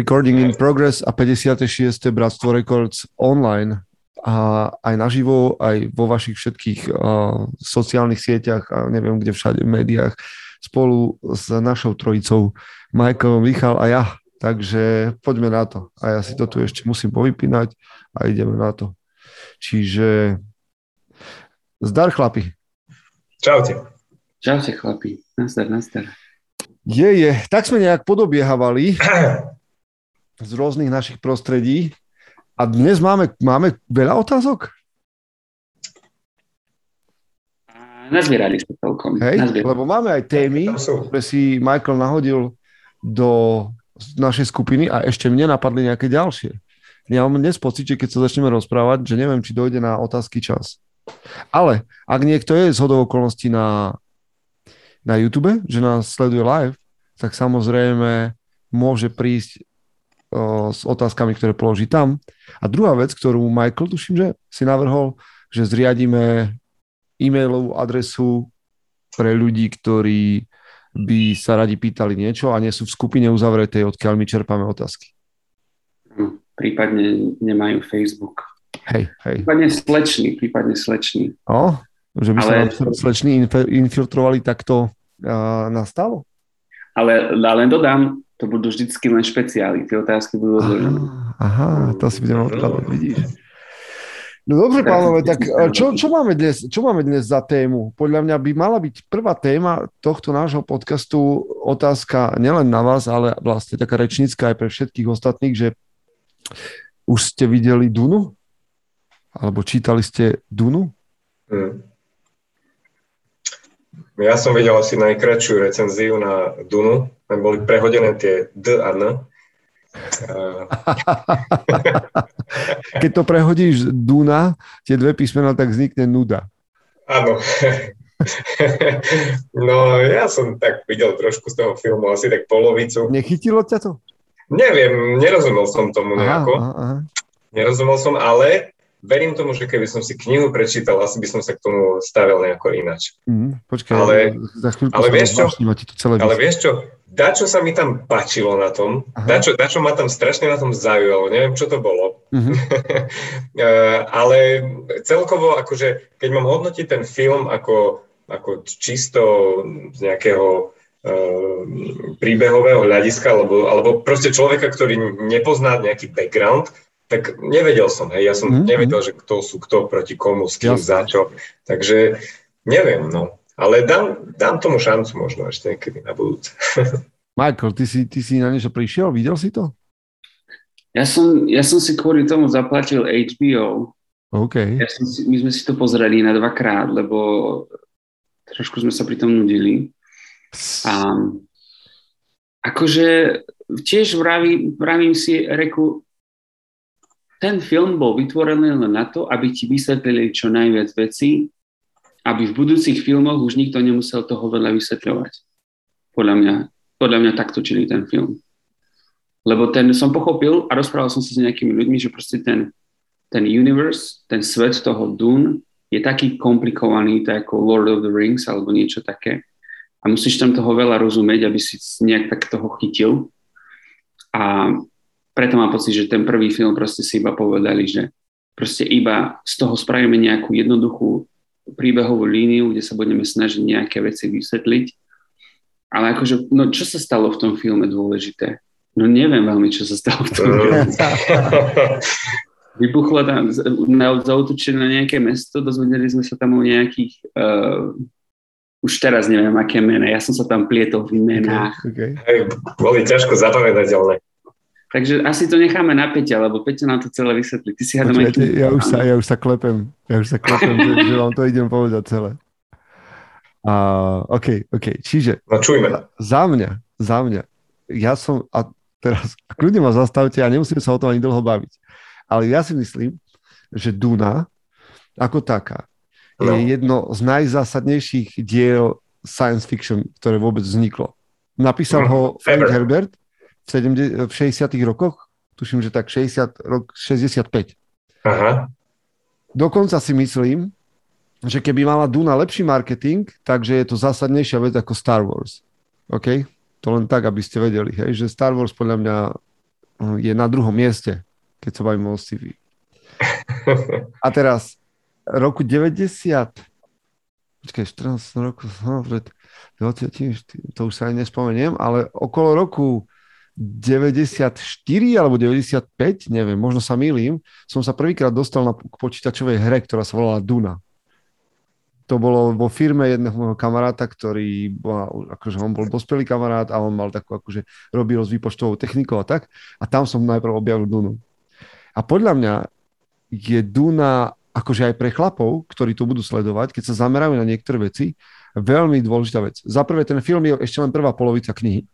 Recording in progress a 56. Bratstvo Records online a aj naživo, aj vo vašich všetkých uh, sociálnych sieťach a neviem kde všade v médiách spolu s našou trojicou Michael, Michal a ja. Takže poďme na to. A ja si to tu ešte musím povypínať a ideme na to. Čiže zdar chlapi. Čaute. Čaute chlapi. Nazdar, nazdar. Je, je. Tak sme nejak podobiehavali z rôznych našich prostredí. A dnes máme, máme veľa otázok? Nazbierali sme celkom. Hej, Nazbierali. lebo máme aj témy, ktoré si Michael nahodil do našej skupiny a ešte mne napadli nejaké ďalšie. Ja mám dnes pocit, že keď sa začneme rozprávať, že neviem, či dojde na otázky čas. Ale ak niekto je z hodou okolností na, na YouTube, že nás sleduje live, tak samozrejme môže prísť s otázkami, ktoré položí tam. A druhá vec, ktorú Michael, tuším, že si navrhol, že zriadíme e-mailovú adresu pre ľudí, ktorí by sa radi pýtali niečo a nie sú v skupine uzavretej, odkiaľ my čerpáme otázky. Prípadne nemajú Facebook. Hej, hej. Prípadne slečný, prípadne slečný. O, že by Ale... nám slečný infiltrovali takto uh, nastalo? Ale, ale dodám, to budú vždycky len špeciály, tie otázky budú odložené. Aha, to si budeme odkladať, vidíš. No dobre, pánové, tak čo, čo, máme dnes, čo máme dnes za tému? Podľa mňa by mala byť prvá téma tohto nášho podcastu otázka nielen na vás, ale vlastne taká rečnícka aj pre všetkých ostatných, že už ste videli Dunu? Alebo čítali ste Dunu? Hmm. Ja som videl asi najkračšiu recenziu na Dunu, tam boli prehodené tie D a N. Keď to prehodíš Duna, tie dve písmená, tak vznikne nuda. Áno. no, ja som tak videl trošku z toho filmu, asi tak polovicu. Nechytilo ťa to? Neviem, nerozumel som tomu nejako. Aha, aha. Nerozumel som, ale verím tomu, že keby som si knihu prečítal, asi by som sa k tomu stavil nejako ináč. Mm, počkaj, ale, za ale vieš čo, to celé ale vieš čo, dačo sa mi tam páčilo na tom, dačo, dačo ma tam strašne na tom zaujalo, neviem, čo to bolo. Mm-hmm. ale celkovo, akože, keď mám hodnotiť ten film ako, ako čisto z nejakého uh, príbehového hľadiska, alebo, alebo proste človeka, ktorý nepozná nejaký background, tak nevedel som, hej, ja som mm-hmm. nevedel, že kto sú kto proti komu, s kým, za čo, takže neviem, no. Ale dám, dám tomu šancu možno ešte niekedy na budúce. Michael, ty si, ty si na niečo prišiel? Videl si to? Ja som, ja som si kvôli tomu zaplatil HBO. OK. Ja som si, my sme si to pozreli na dvakrát, lebo trošku sme sa pri tom nudili. A akože tiež vravím, vravím si, reku, ten film bol vytvorený len na to, aby ti vysvetlili čo najviac vecí, aby v budúcich filmoch už nikto nemusel toho veľa vysvetľovať. Podľa mňa, podľa mňa takto čili ten film. Lebo ten som pochopil a rozprával som sa s nejakými ľuďmi, že proste ten, ten universe, ten svet toho Dune je taký komplikovaný, to ako Lord of the Rings alebo niečo také. A musíš tam toho veľa rozumieť, aby si nejak tak toho chytil. A preto mám pocit, že ten prvý film proste si iba povedali, že proste iba z toho spravíme nejakú jednoduchú príbehovú líniu, kde sa budeme snažiť nejaké veci vysvetliť. Ale akože, no čo sa stalo v tom filme dôležité? No neviem veľmi, čo sa stalo v tom filme. Vybuchlo tam, zautočili na nejaké mesto, dozvedeli sme sa tam o nejakých, uh, už teraz neviem, aké mená, ja som sa tam plietol v menách. Okay, okay. Boli ťažko zapamätateľné. Takže asi to necháme na Peťa, lebo Peťa nám to celé vysvetlí. Ty si hádam aj... Ja už, sa, ja už sa klepem, ja už sa klepem, že, že vám to idem povedať celé. A, OK, OK, čiže no, za mňa, za mňa, ja som, a teraz kľudne ma zastavte a nemusíme sa o tom ani dlho baviť, ale ja si myslím, že Duna ako taká no. je jedno z najzásadnejších diel science fiction, ktoré vôbec vzniklo. Napísal mm, ho Frank Herbert v, 70, v 60 rokoch, tuším, že tak 60, rok 65. Aha. Dokonca si myslím, že keby mala Duna lepší marketing, takže je to zásadnejšia vec ako Star Wars. OK? To len tak, aby ste vedeli, hej? že Star Wars podľa mňa je na druhom mieste, keď sa bavíme o sci-fi. A teraz, roku 90, počkaj, 14 rokov, 20, to už sa aj nespomeniem, ale okolo roku 94 alebo 95, neviem, možno sa milím, som sa prvýkrát dostal na, k počítačovej hre, ktorá sa volala Duna. To bolo vo firme jedného môjho kamaráta, ktorý akože on bol dospelý kamarát a on mal takú, akože robil s výpočtovou technikou a tak. A tam som najprv objavil Dunu. A podľa mňa je Duna akože aj pre chlapov, ktorí to budú sledovať, keď sa zamerajú na niektoré veci, veľmi dôležitá vec. Za prvé, ten film je ešte len prvá polovica knihy,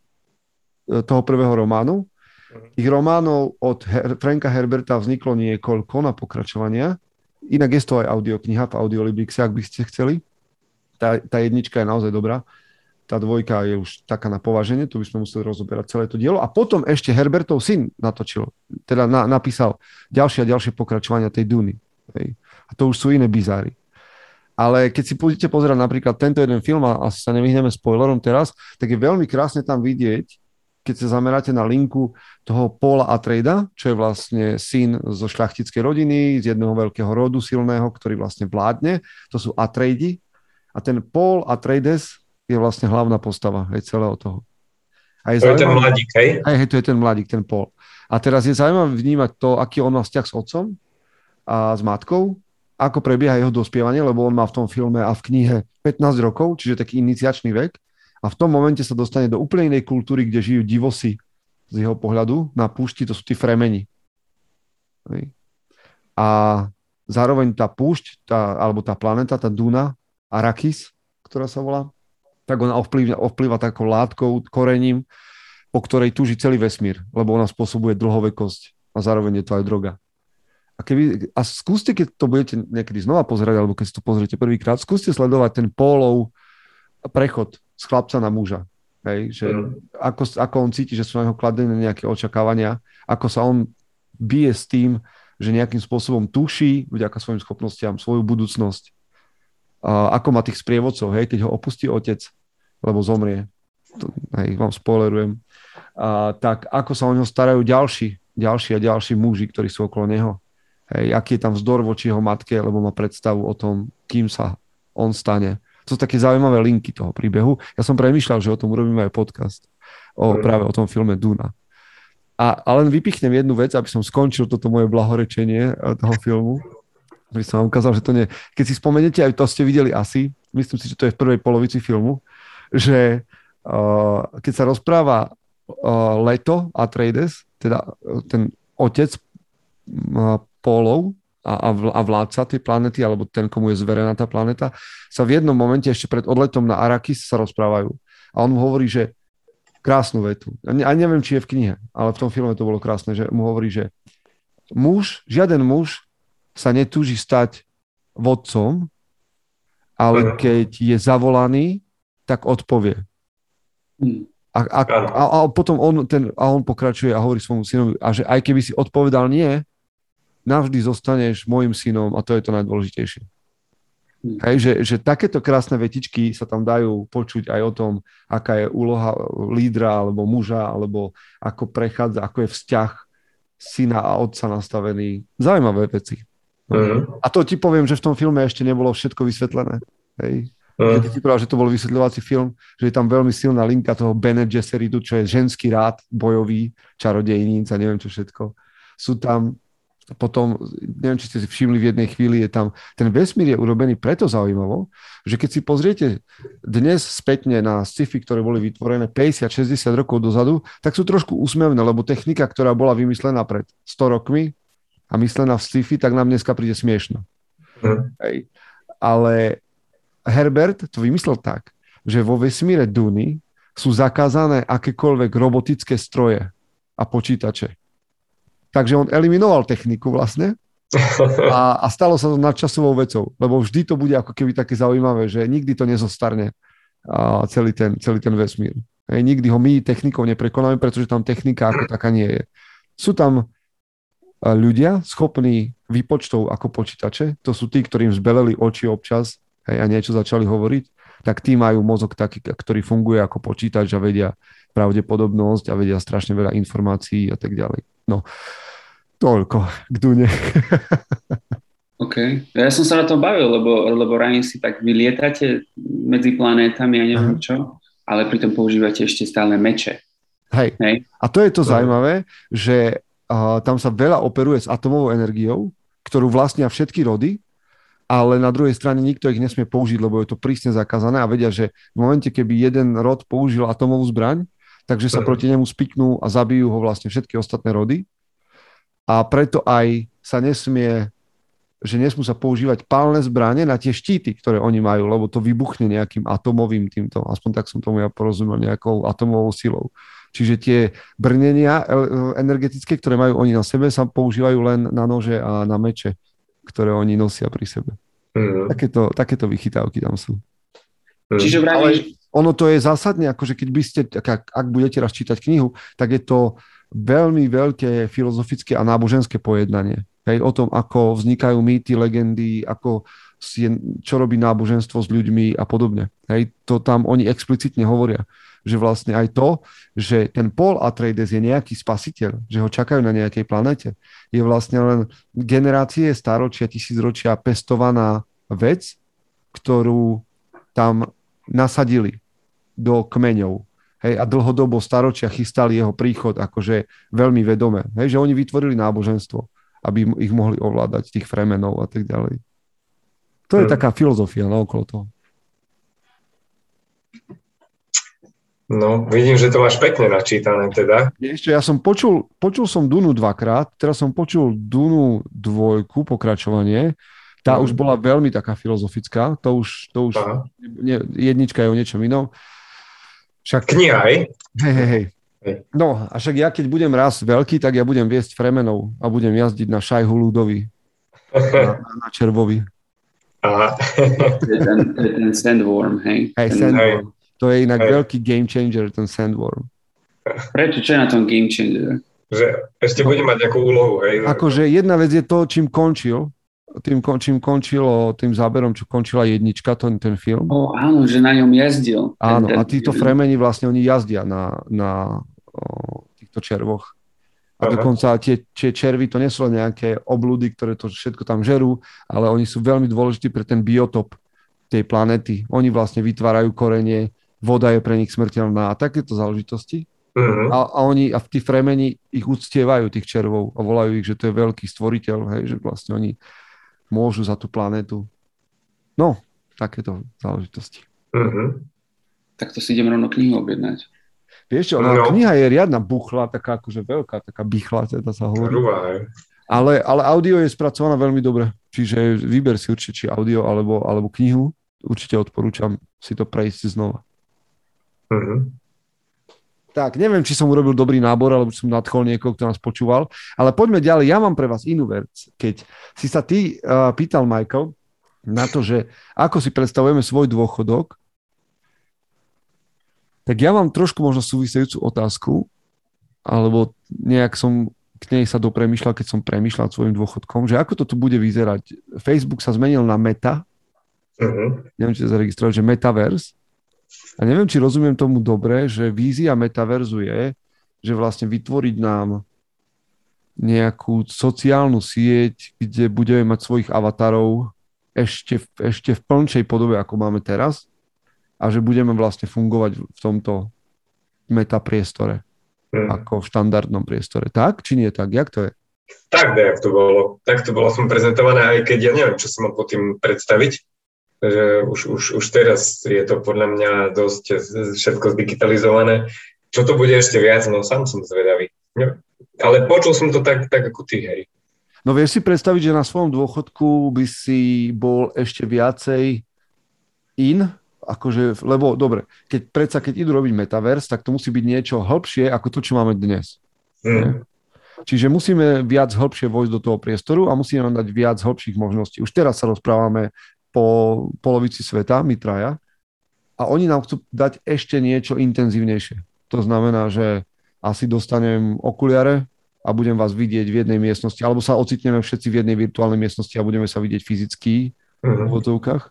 toho prvého románu. Mhm. Ich románov od Her- Franka Herberta vzniklo niekoľko na pokračovania. Inak je to aj audiokniha v Audiolibrixe, ak by ste chceli. Tá, tá jednička je naozaj dobrá. Tá dvojka je už taká na považenie, tu by sme museli rozoberať celé to dielo. A potom ešte Herbertov syn natočil, teda na, napísal ďalšie a ďalšie pokračovania tej Duny. Hej. A to už sú iné bizáry. Ale keď si budete pozerať napríklad tento jeden film, a asi sa nevyhneme spoilerom teraz, tak je veľmi krásne tam vidieť, keď sa zameráte na linku toho Paula Atreida, čo je vlastne syn zo šľachtickej rodiny, z jedného veľkého rodu silného, ktorý vlastne vládne. To sú Atreidi. A ten Paul Atreides je vlastne hlavná postava hej, celého toho. A je to je ten mladík, hej? Hej, hej, to je ten mladík, ten Paul. A teraz je zaujímavé vnímať to, aký on má vzťah s otcom a s matkou, ako prebieha jeho dospievanie, lebo on má v tom filme a v knihe 15 rokov, čiže taký iniciačný vek. A v tom momente sa dostane do úplne inej kultúry, kde žijú divosy z jeho pohľadu na púšti, to sú tí fremeni. A zároveň tá púšť, tá, alebo tá planeta, tá Duna, Arakis, ktorá sa volá, tak ona ovplyvňa, ovplyva takou látkou, korením, po ktorej túži celý vesmír, lebo ona spôsobuje dlhovekosť a zároveň je to aj droga. A, keby, a skúste, keď to budete niekedy znova pozerať, alebo keď si to pozriete prvýkrát, skúste sledovať ten pólov prechod z chlapca na muža. Hej, že mm. ako, ako on cíti, že sú na neho kladené nejaké očakávania, ako sa on bije s tým, že nejakým spôsobom tuší vďaka svojim schopnostiam svoju budúcnosť. A ako má tých sprievodcov, hej, keď ho opustí otec, lebo zomrie. To, hej, vám spoilerujem. A, tak ako sa o neho starajú ďalší, ďalší a ďalší muži, ktorí sú okolo neho. Hej, aký je tam vzdor voči jeho matke, lebo má predstavu o tom, kým sa on stane. To sú také zaujímavé linky toho príbehu. Ja som premýšľal, že o tom urobíme aj podcast. O, práve o tom filme Duna. A, a len vypichnem jednu vec, aby som skončil toto moje blahorečenie eh, toho filmu. Aby som vám ukázal, že to nie... Keď si spomenete, aj to ste videli asi, myslím si, že to je v prvej polovici filmu, že uh, keď sa rozpráva uh, Leto a Trades, teda ten otec uh, pólov a, a vládca tej planety, alebo ten, komu je zverená tá planeta, sa v jednom momente ešte pred odletom na Arakis sa rozprávajú. A on mu hovorí, že krásnu vetu. A neviem, či je v knihe, ale v tom filme to bolo krásne, že mu hovorí, že muž, žiaden muž sa netúži stať vodcom, ale keď je zavolaný, tak odpovie. Hmm. A, a, a, a potom on, ten, a on pokračuje a hovorí svojmu synovi, a že aj keby si odpovedal nie, navždy zostaneš môjim synom a to je to najdôležitejšie. Hmm. Hej, že, že takéto krásne vetičky sa tam dajú počuť aj o tom, aká je úloha lídra alebo muža, alebo ako prechádza, ako je vzťah syna a otca nastavený. Zaujímavé veci. Mm. A to ti poviem, že v tom filme ešte nebolo všetko vysvetlené. Hej. Mm. Keď ti povedal, že to bol vysvetľovací film, že je tam veľmi silná linka toho Bene Gesseritu, čo je ženský rád, bojový, čarodejníc a neviem čo všetko. Sú tam potom, neviem, či ste si všimli v jednej chvíli, je tam, ten vesmír je urobený preto zaujímavo, že keď si pozriete dnes spätne na sci-fi, ktoré boli vytvorené 50-60 rokov dozadu, tak sú trošku úsmevné, lebo technika, ktorá bola vymyslená pred 100 rokmi a myslená v sci-fi, tak nám dneska príde smiešno. Hmm. Hej. Ale Herbert to vymyslel tak, že vo vesmíre Duny sú zakázané akékoľvek robotické stroje a počítače Takže on eliminoval techniku vlastne a, a stalo sa to nadčasovou vecou, lebo vždy to bude ako keby také zaujímavé, že nikdy to nezostarne a celý, ten, celý ten vesmír. Hej, nikdy ho my technikou neprekonáme, pretože tam technika ako taká nie je. Sú tam ľudia schopní výpočtov ako počítače, to sú tí, ktorým zbeleli oči občas hej, a niečo začali hovoriť, tak tí majú mozog taký, ktorý funguje ako počítač a vedia pravdepodobnosť a vedia strašne veľa informácií a tak ďalej. No, toľko k Dune. OK. Ja som sa na tom bavil, lebo, lebo Ryan si tak vylietate medzi planétami a neviem Aha. čo, ale pritom používate ešte stále meče. Hej. Hej. A to je to zaujímavé, že uh, tam sa veľa operuje s atomovou energiou, ktorú vlastnia všetky rody, ale na druhej strane nikto ich nesmie použiť, lebo je to prísne zakázané a vedia, že v momente, keby jeden rod použil atomovú zbraň, takže sa proti nemu spiknú a zabijú ho vlastne všetky ostatné rody. A preto aj sa nesmie že nesmú sa používať palné zbranie na tie štíty, ktoré oni majú, lebo to vybuchne nejakým atomovým týmto, aspoň tak som tomu ja porozumel, nejakou atomovou silou. Čiže tie brnenia energetické, ktoré majú oni na sebe, sa používajú len na nože a na meče, ktoré oni nosia pri sebe. Mm. Takéto, takéto vychytávky tam sú. Mm. Čiže vravíš... Ono to je zásadne, akože keď by ste, ak, ak budete raz čítať knihu, tak je to veľmi veľké filozofické a náboženské pojednanie. Hej, o tom, ako vznikajú mýty, legendy, ako je, čo robí náboženstvo s ľuďmi a podobne. Hej, to tam oni explicitne hovoria, že vlastne aj to, že ten Paul Atreides je nejaký spasiteľ, že ho čakajú na nejakej planete, je vlastne len generácie, staročia, tisícročia pestovaná vec, ktorú tam nasadili do kmeňov. Hej, a dlhodobo staročia chystali jeho príchod akože veľmi vedome. Hej, že oni vytvorili náboženstvo aby ich mohli ovládať, tých fremenov a tak ďalej. To je hmm. taká filozofia na okolo toho. No, vidím, že to máš pekne načítané teda. Ešte, ja som počul, počul som Dunu dvakrát, teraz som počul Dunu dvojku, pokračovanie. Tá mm. už bola veľmi taká filozofická, to už, to už ne, jednička je o niečom inom. Však... Kniha, hej? Hej, hej, hej. No, a však ja keď budem raz veľký, tak ja budem viesť Fremenov a budem jazdiť na Šajhu Ľudovi. Na, na Červovi. Aha. ten, ten sandworm, hej? Hej, sandworm. To je inak hej. veľký game changer, ten sandworm. Prečo? Čo je na tom game changer? Že ešte bude mať nejakú úlohu, hej? Akože jedna vec je to, čím končil, tým, čím končilo, tým záberom, čo končila jednička, ten, ten film. O, áno, že na ňom jazdil. Áno, ten, ten a títo fremeni vlastne, oni jazdia na, na týchto červoch. A Aha. dokonca tie, tie červy to nie sú len nejaké oblúdy, ktoré to všetko tam žerú, ale oni sú veľmi dôležití pre ten biotop tej planety. Oni vlastne vytvárajú korenie, voda je pre nich smrteľná a takéto záležitosti. Uh-huh. A, a oni, a tí fremeni ich uctievajú, tých červov a volajú ich, že to je veľký stvoriteľ, hej, že vlastne oni môžu za tú planetu. No, takéto záležitosti. Uh-huh. Tak to si idem rovno knihu objednať. Vieš čo, no. kniha je riadna buchla, taká akože veľká, taká bychla, teda sa hovorí. Ale, ale audio je spracovaná veľmi dobre, čiže vyber si určite či audio alebo, alebo knihu. Určite odporúčam si to prejsť znova. Uh-huh. Tak, neviem, či som urobil dobrý nábor, alebo som nadchol niekoho, kto nás počúval, ale poďme ďalej. Ja mám pre vás inú vec. Keď si sa ty uh, pýtal, Michael, na to, že ako si predstavujeme svoj dôchodok, tak ja mám trošku možno súvisejúcu otázku, alebo nejak som k nej sa dopremýšľal, keď som premýšľal svojim dôchodkom, že ako to tu bude vyzerať. Facebook sa zmenil na Meta, uh-huh. neviem, či sa zaregistrovať, že Metaverse. A neviem, či rozumiem tomu dobre, že vízia Metaverzu je, že vlastne vytvoriť nám nejakú sociálnu sieť, kde budeme mať svojich avatarov ešte, ešte v plnčej podobe, ako máme teraz a že budeme vlastne fungovať v tomto metapriestore mm. ako v štandardnom priestore. Tak, či nie tak? Jak to je? Tak, nejak to bolo. Tak to bolo som prezentované, aj keď ja neviem, čo si mám pod tým predstaviť. Že už, už, už teraz je to podľa mňa dosť všetko zdigitalizované. Čo to bude ešte viac, no sám som zvedavý. Ale počul som to tak, tak ako ty, hej. No vieš si predstaviť, že na svojom dôchodku by si bol ešte viacej in, akože, lebo dobre, keď predsa, keď idú robiť metaverse, tak to musí byť niečo hĺbšie ako to, čo máme dnes. Mm. Čiže musíme viac hĺbšie vojsť do toho priestoru a musíme nám dať viac hĺbších možností. Už teraz sa rozprávame po polovici sveta, my traja, a oni nám chcú dať ešte niečo intenzívnejšie. To znamená, že asi dostanem okuliare a budem vás vidieť v jednej miestnosti, alebo sa ocitneme všetci v jednej virtuálnej miestnosti a budeme sa vidieť fyzicky mm-hmm. v vodzovkách.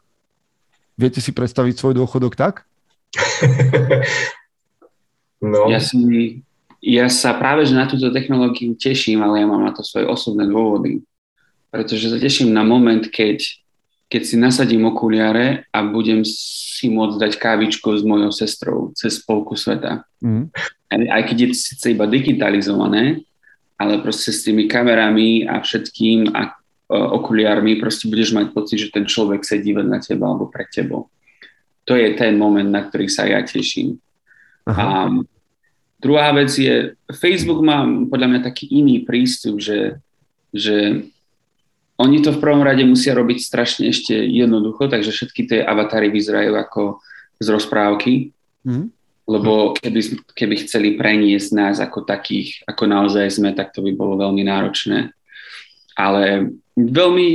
Viete si predstaviť svoj dôchodok tak? no. Ja si, ja sa práve že na túto technológiu teším, ale ja mám na to svoje osobné dôvody. Pretože sa teším na moment, keď, keď si nasadím okuliare a budem si môcť dať kávičku s mojou sestrou cez polku sveta. Mm. Aj, keď je to síce iba digitalizované, ale proste s tými kamerami a všetkým a okuliármi proste budeš mať pocit, že ten človek sedí vedľa teba alebo pred tebou. To je ten moment, na ktorý sa ja teším. Aha. A druhá vec je, Facebook má podľa mňa taký iný prístup, že, že oni to v prvom rade musia robiť strašne ešte jednoducho, takže všetky tie avatary vyzerajú ako z rozprávky, mm. lebo keby, keby chceli preniesť nás ako takých, ako naozaj sme, tak to by bolo veľmi náročné. Ale veľmi,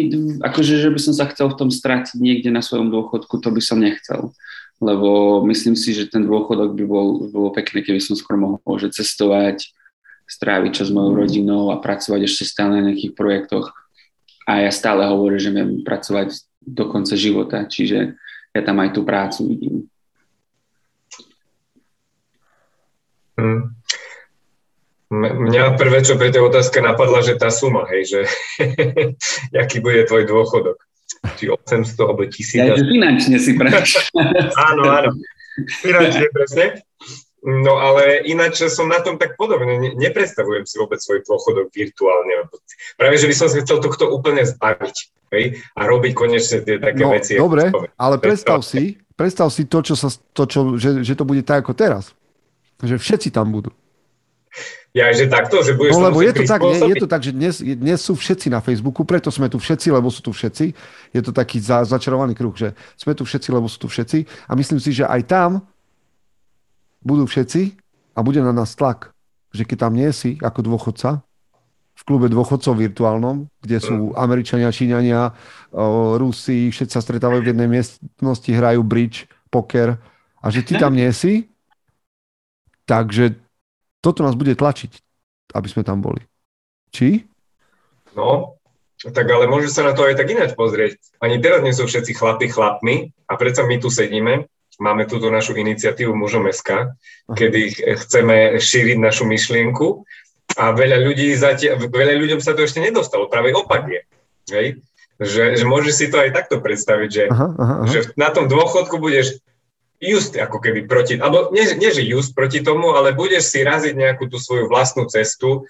akože, že by som sa chcel v tom stratiť niekde na svojom dôchodku, to by som nechcel. Lebo myslím si, že ten dôchodok by bol, bolo pekné, keby som skôr mohol že cestovať, stráviť čas s mojou rodinou a pracovať ešte stále na nejakých projektoch. A ja stále hovorím, že viem pracovať do konca života, čiže ja tam aj tú prácu vidím. Hmm. Mňa prvé, čo pri tej otázke napadla, že tá suma, hej, že aký bude tvoj dôchodok. Či 800 alebo 1000. Ja, finančne si preč. áno, áno. Finančne, presne. No ale ináč som na tom tak podobne. Nepredstavujem si vôbec svoj dôchodok virtuálne. Práve, že by som sa chcel tohto úplne zbaviť. Hej? A robiť konečne tie také no, veci. Dobre, ale predstav si, predstav si to, čo sa, to, čo, že, že to bude tak ako teraz. Že všetci tam budú. Ja, že takto, že budeš No lebo je to, tak, je, je to tak, že dnes, dnes sú všetci na Facebooku, preto sme tu všetci, lebo sú tu všetci. Je to taký za, začarovaný kruh, že sme tu všetci, lebo sú tu všetci. A myslím si, že aj tam budú všetci a bude na nás tlak. Že keď tam nie si ako dôchodca, v klube dôchodcov virtuálnom, kde sú mm. Američania, Číňania, Rusi, všetci sa stretávajú v jednej miestnosti, hrajú bridge, poker a že ty tam nie si, takže toto nás bude tlačiť, aby sme tam boli. Či? No, tak ale môže sa na to aj tak ináč pozrieť. Ani teraz nie sú všetci chlapi chlapmi a predsa my tu sedíme, máme túto našu iniciatívu Mužom SK, kedy chceme šíriť našu myšlienku a veľa, ľudí zatiaľ, veľa ľuďom sa to ešte nedostalo, práve opak je. Hej? Že, že môžeš si to aj takto predstaviť, že, aha, aha, aha. že na tom dôchodku budeš just ako keby proti, alebo nie, nie že just proti tomu, ale budeš si raziť nejakú tú svoju vlastnú cestu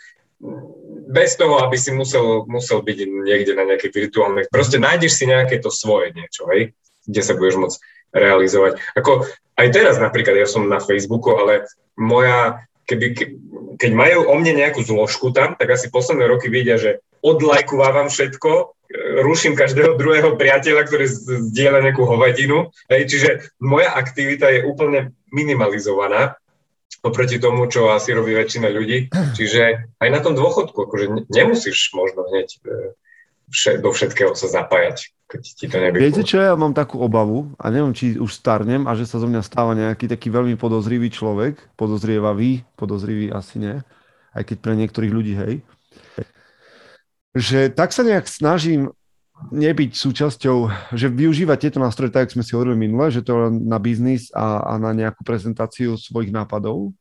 bez toho, aby si musel, musel byť niekde na nejaké virtuálne, proste nájdeš si nejaké to svoje niečo, hej, kde sa budeš môcť realizovať. Ako aj teraz napríklad, ja som na Facebooku, ale moja, keby, keď majú o mne nejakú zložku tam, tak asi posledné roky vidia, že odlajkovávam všetko, ruším každého druhého priateľa, ktorý zdieľa nejakú hovadinu. Hej, čiže moja aktivita je úplne minimalizovaná oproti tomu, čo asi robí väčšina ľudí. Čiže aj na tom dôchodku, akože nemusíš možno hneď e, do všetkého sa zapájať, keď ti to nebude. Viete čo, ja mám takú obavu a neviem, či už starnem a že sa zo mňa stáva nejaký taký veľmi podozrivý človek, podozrievavý, podozrivý asi nie, aj keď pre niektorých ľudí, hej, že tak sa nejak snažím nebyť súčasťou, že využívať tieto nástroje, tak sme si hovorili minule, že to len na biznis a, a na nejakú prezentáciu svojich nápadov.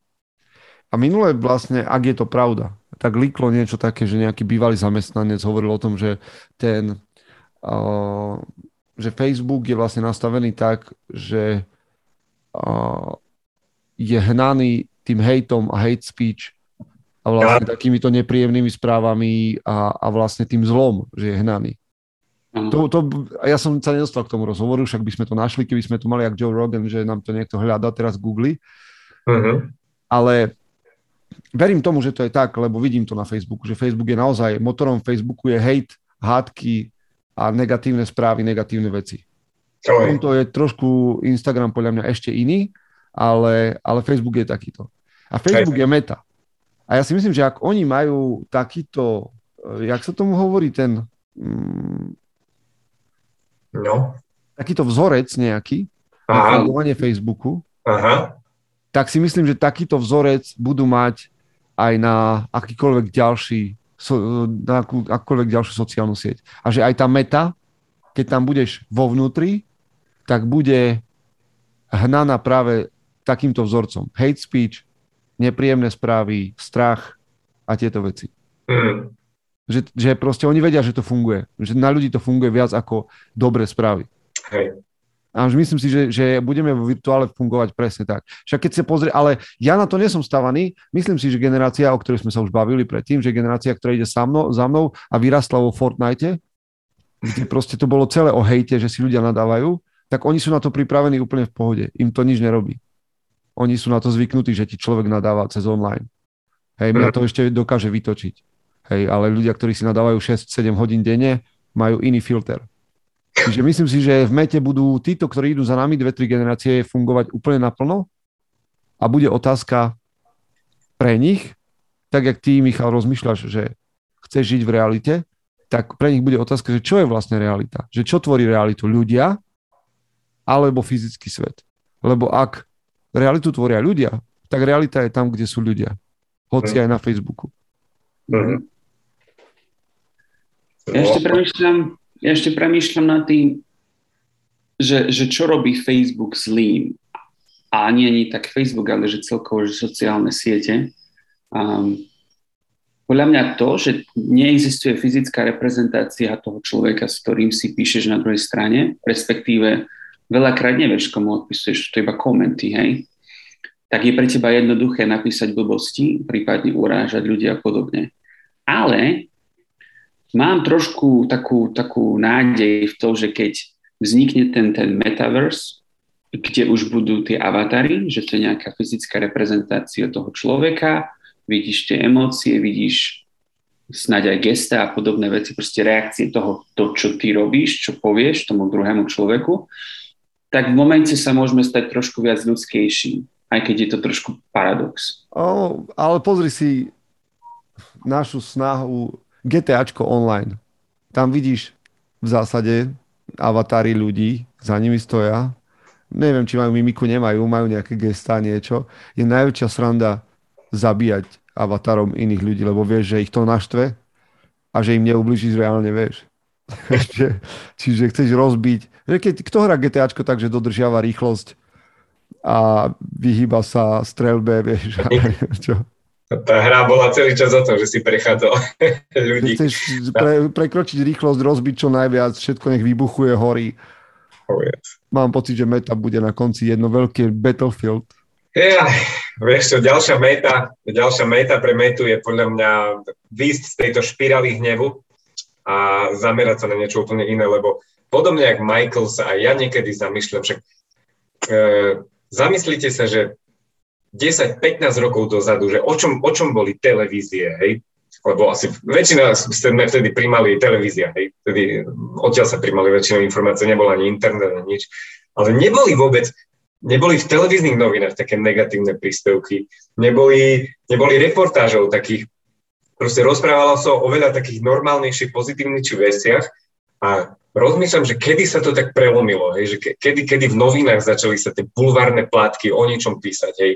A minule vlastne, ak je to pravda, tak líklo niečo také, že nejaký bývalý zamestnanec hovoril o tom, že ten, uh, že Facebook je vlastne nastavený tak, že uh, je hnaný tým hejtom a hate speech a vlastne ja. takýmito nepríjemnými správami a, a vlastne tým zlom, že je hnaný. To, to, ja som sa nedostal k tomu rozhovoru, však by sme to našli, keby sme tu mali jak Joe Rogan, že nám to niekto hľadá teraz Google. Uh-huh. Ale verím tomu, že to je tak, lebo vidím to na Facebooku, že Facebook je naozaj, motorom Facebooku je hate, hádky a negatívne správy, negatívne veci. To je trošku Instagram podľa mňa ešte iný, ale, ale Facebook je takýto. A Facebook je meta. A ja si myslím, že ak oni majú takýto, eh, jak sa tomu hovorí, ten... Mm, no. Takýto vzorec nejaký, na fungovanie Facebooku, Aha. tak si myslím, že takýto vzorec budú mať aj na akýkoľvek ďalší na akú, akúkoľvek ďalšiu sociálnu sieť. A že aj tá meta, keď tam budeš vo vnútri, tak bude hnaná práve takýmto vzorcom. Hate speech, nepríjemné správy, strach a tieto veci. Mm. Že, že proste oni vedia, že to funguje. Že na ľudí to funguje viac ako dobré správy. Hej. A už myslím si, že, že budeme vo virtuále fungovať presne tak. Však keď sa pozrie, ale ja na to nesom stavaný. Myslím si, že generácia, o ktorej sme sa už bavili predtým, že generácia, ktorá ide za mnou, za mnou a vyrastla vo Fortnite, kde proste to bolo celé o hejte, že si ľudia nadávajú, tak oni sú na to pripravení úplne v pohode. Im to nič nerobí. Oni sú na to zvyknutí, že ti človek nadáva cez online. Hej, mňa to ešte dokáže vytočiť. Hej, ale ľudia, ktorí si nadávajú 6-7 hodín denne, majú iný filter. Čiže myslím si, že v mete budú títo, ktorí idú za nami, dve, tri generácie, fungovať úplne naplno a bude otázka pre nich, tak jak ty, Michal, rozmýšľaš, že chceš žiť v realite, tak pre nich bude otázka, že čo je vlastne realita? Že čo tvorí realitu? Ľudia alebo fyzický svet? Lebo ak realitu tvoria ľudia, tak realita je tam, kde sú ľudia. Hoci aj na Facebooku. Mm. Ja ešte premyšľam, ja ešte premyšľam nad tým, že, že čo robí Facebook zlým. A nie ani tak Facebook, ale že celkovo, že sociálne siete. Um, podľa mňa to, že neexistuje fyzická reprezentácia toho človeka, s ktorým si píšeš na druhej strane, respektíve veľakrát nevieš, komu odpisuješ, to iba komenty, hej, tak je pre teba jednoduché napísať blbosti, prípadne urážať ľudia a podobne. Ale mám trošku takú, takú nádej v to, že keď vznikne ten, ten metaverse, kde už budú tie avatary, že to je nejaká fyzická reprezentácia toho človeka, vidíš tie emócie, vidíš snáď aj gesta a podobné veci, proste reakcie toho, to, čo ty robíš, čo povieš tomu druhému človeku, tak v momente sa môžeme stať trošku viac ľudskejší, aj keď je to trošku paradox. Oh, ale pozri si našu snahu GTAčko online. Tam vidíš v zásade avatári ľudí, za nimi stoja. Neviem, či majú mimiku, nemajú, majú nejaké gesta, niečo. Je najväčšia sranda zabíjať avatarom iných ľudí, lebo vieš, že ich to naštve a že im neubližíš reálne, vieš. Čiže chceš rozbiť. Keď, kto hrá GTAčko tak, že dodržiava rýchlosť a vyhýba sa strelbe, vieš, čo. Tá hra bola celý čas o tom, že si prechádzal ľudí. Chceš pre, prekročiť rýchlosť, rozbiť čo najviac, všetko nech vybuchuje, horí. Oh, yes. Mám pocit, že meta bude na konci jedno veľké battlefield. Ja, vieš čo, ďalšia meta, ďalšia meta pre metu je podľa mňa výjsť z tejto špirály hnevu a zamerať sa na niečo úplne iné, lebo podobne jak Michael sa aj ja niekedy zamýšľam, však e, zamyslite sa, že 10-15 rokov dozadu, že o čom, o čom boli televízie, hej? Lebo asi väčšina sme vtedy primali televízia, hej? Vtedy odtiaľ sa primali väčšinou informácie, nebol ani internet, ani nič. Ale neboli vôbec, neboli v televíznych novinách také negatívne príspevky, neboli, neboli reportážov takých, proste rozprávalo sa o oveľa takých normálnejších, pozitívnejších veciach a rozmýšľam, že kedy sa to tak prelomilo, hej, že ke, kedy, kedy v novinách začali sa tie bulvárne plátky o niečom písať, hej.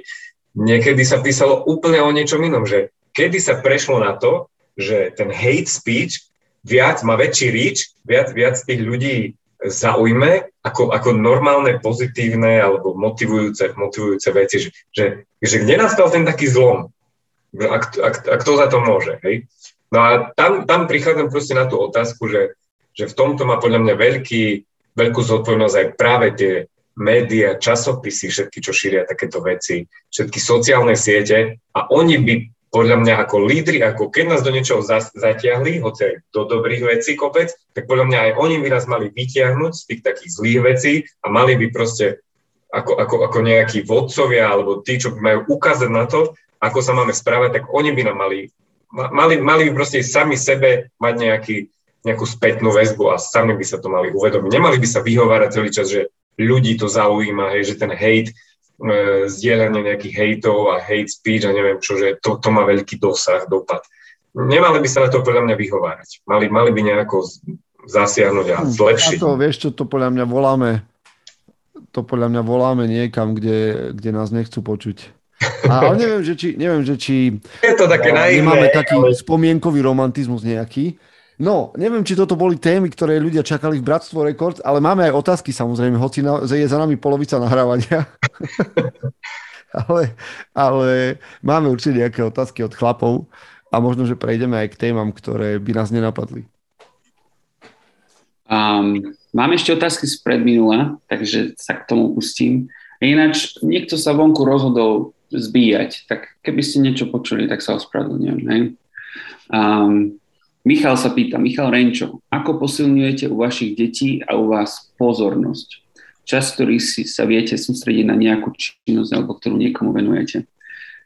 Niekedy sa písalo úplne o niečom inom, že kedy sa prešlo na to, že ten hate speech viac, má väčší reach, viac, viac tých ľudí zaujme ako, ako normálne, pozitívne alebo motivujúce, motivujúce veci, že, že, že kde nastal ten taký zlom, a, a, a kto za to môže, hej? No a tam, tam prichádzam proste na tú otázku, že že v tomto má podľa mňa veľký, veľkú zodpovednosť aj práve tie médiá, časopisy, všetky, čo šíria takéto veci, všetky sociálne siete. A oni by podľa mňa ako lídry, ako keď nás do niečoho zatiahli, hoci aj do dobrých vecí kopec, tak podľa mňa aj oni by nás mali vytiahnuť z tých takých zlých vecí a mali by proste ako, ako, ako nejakí vodcovia alebo tí, čo majú ukázať na to, ako sa máme správať, tak oni by nám mali, mali, mali by proste sami sebe mať nejaký, nejakú spätnú väzbu a sami by sa to mali uvedomiť. Nemali by sa vyhovárať celý čas, že ľudí to zaujíma, hej, že ten hate, e, zdieľanie nejakých hejtov a hate speech a neviem čo, že to, to má veľký dosah, dopad. Nemali by sa na to podľa mňa vyhovárať. Mali, mali by nejako zasiahnuť a hm, zlepšiť. A to, vieš, čo to podľa mňa voláme? To podľa mňa voláme niekam, kde, kde nás nechcú počuť. A, ale neviem, že či, neviem, že či je to také naivné, máme taký ale... spomienkový romantizmus nejaký, No, neviem, či toto boli témy, ktoré ľudia čakali v Bratstvo Records, ale máme aj otázky samozrejme, hoci na, je za nami polovica nahrávania. ale, ale máme určite nejaké otázky od chlapov a možno, že prejdeme aj k témam, ktoré by nás nenapadli. Um, mám ešte otázky z predminula, takže sa k tomu pustím. Ináč, niekto sa vonku rozhodol zbíjať, tak keby ste niečo počuli, tak sa ospravedlňujem. Um, Michal sa pýta, Michal Renčo, ako posilňujete u vašich detí a u vás pozornosť? Čas, ktorý si sa viete sústrediť na nejakú činnosť alebo ktorú niekomu venujete.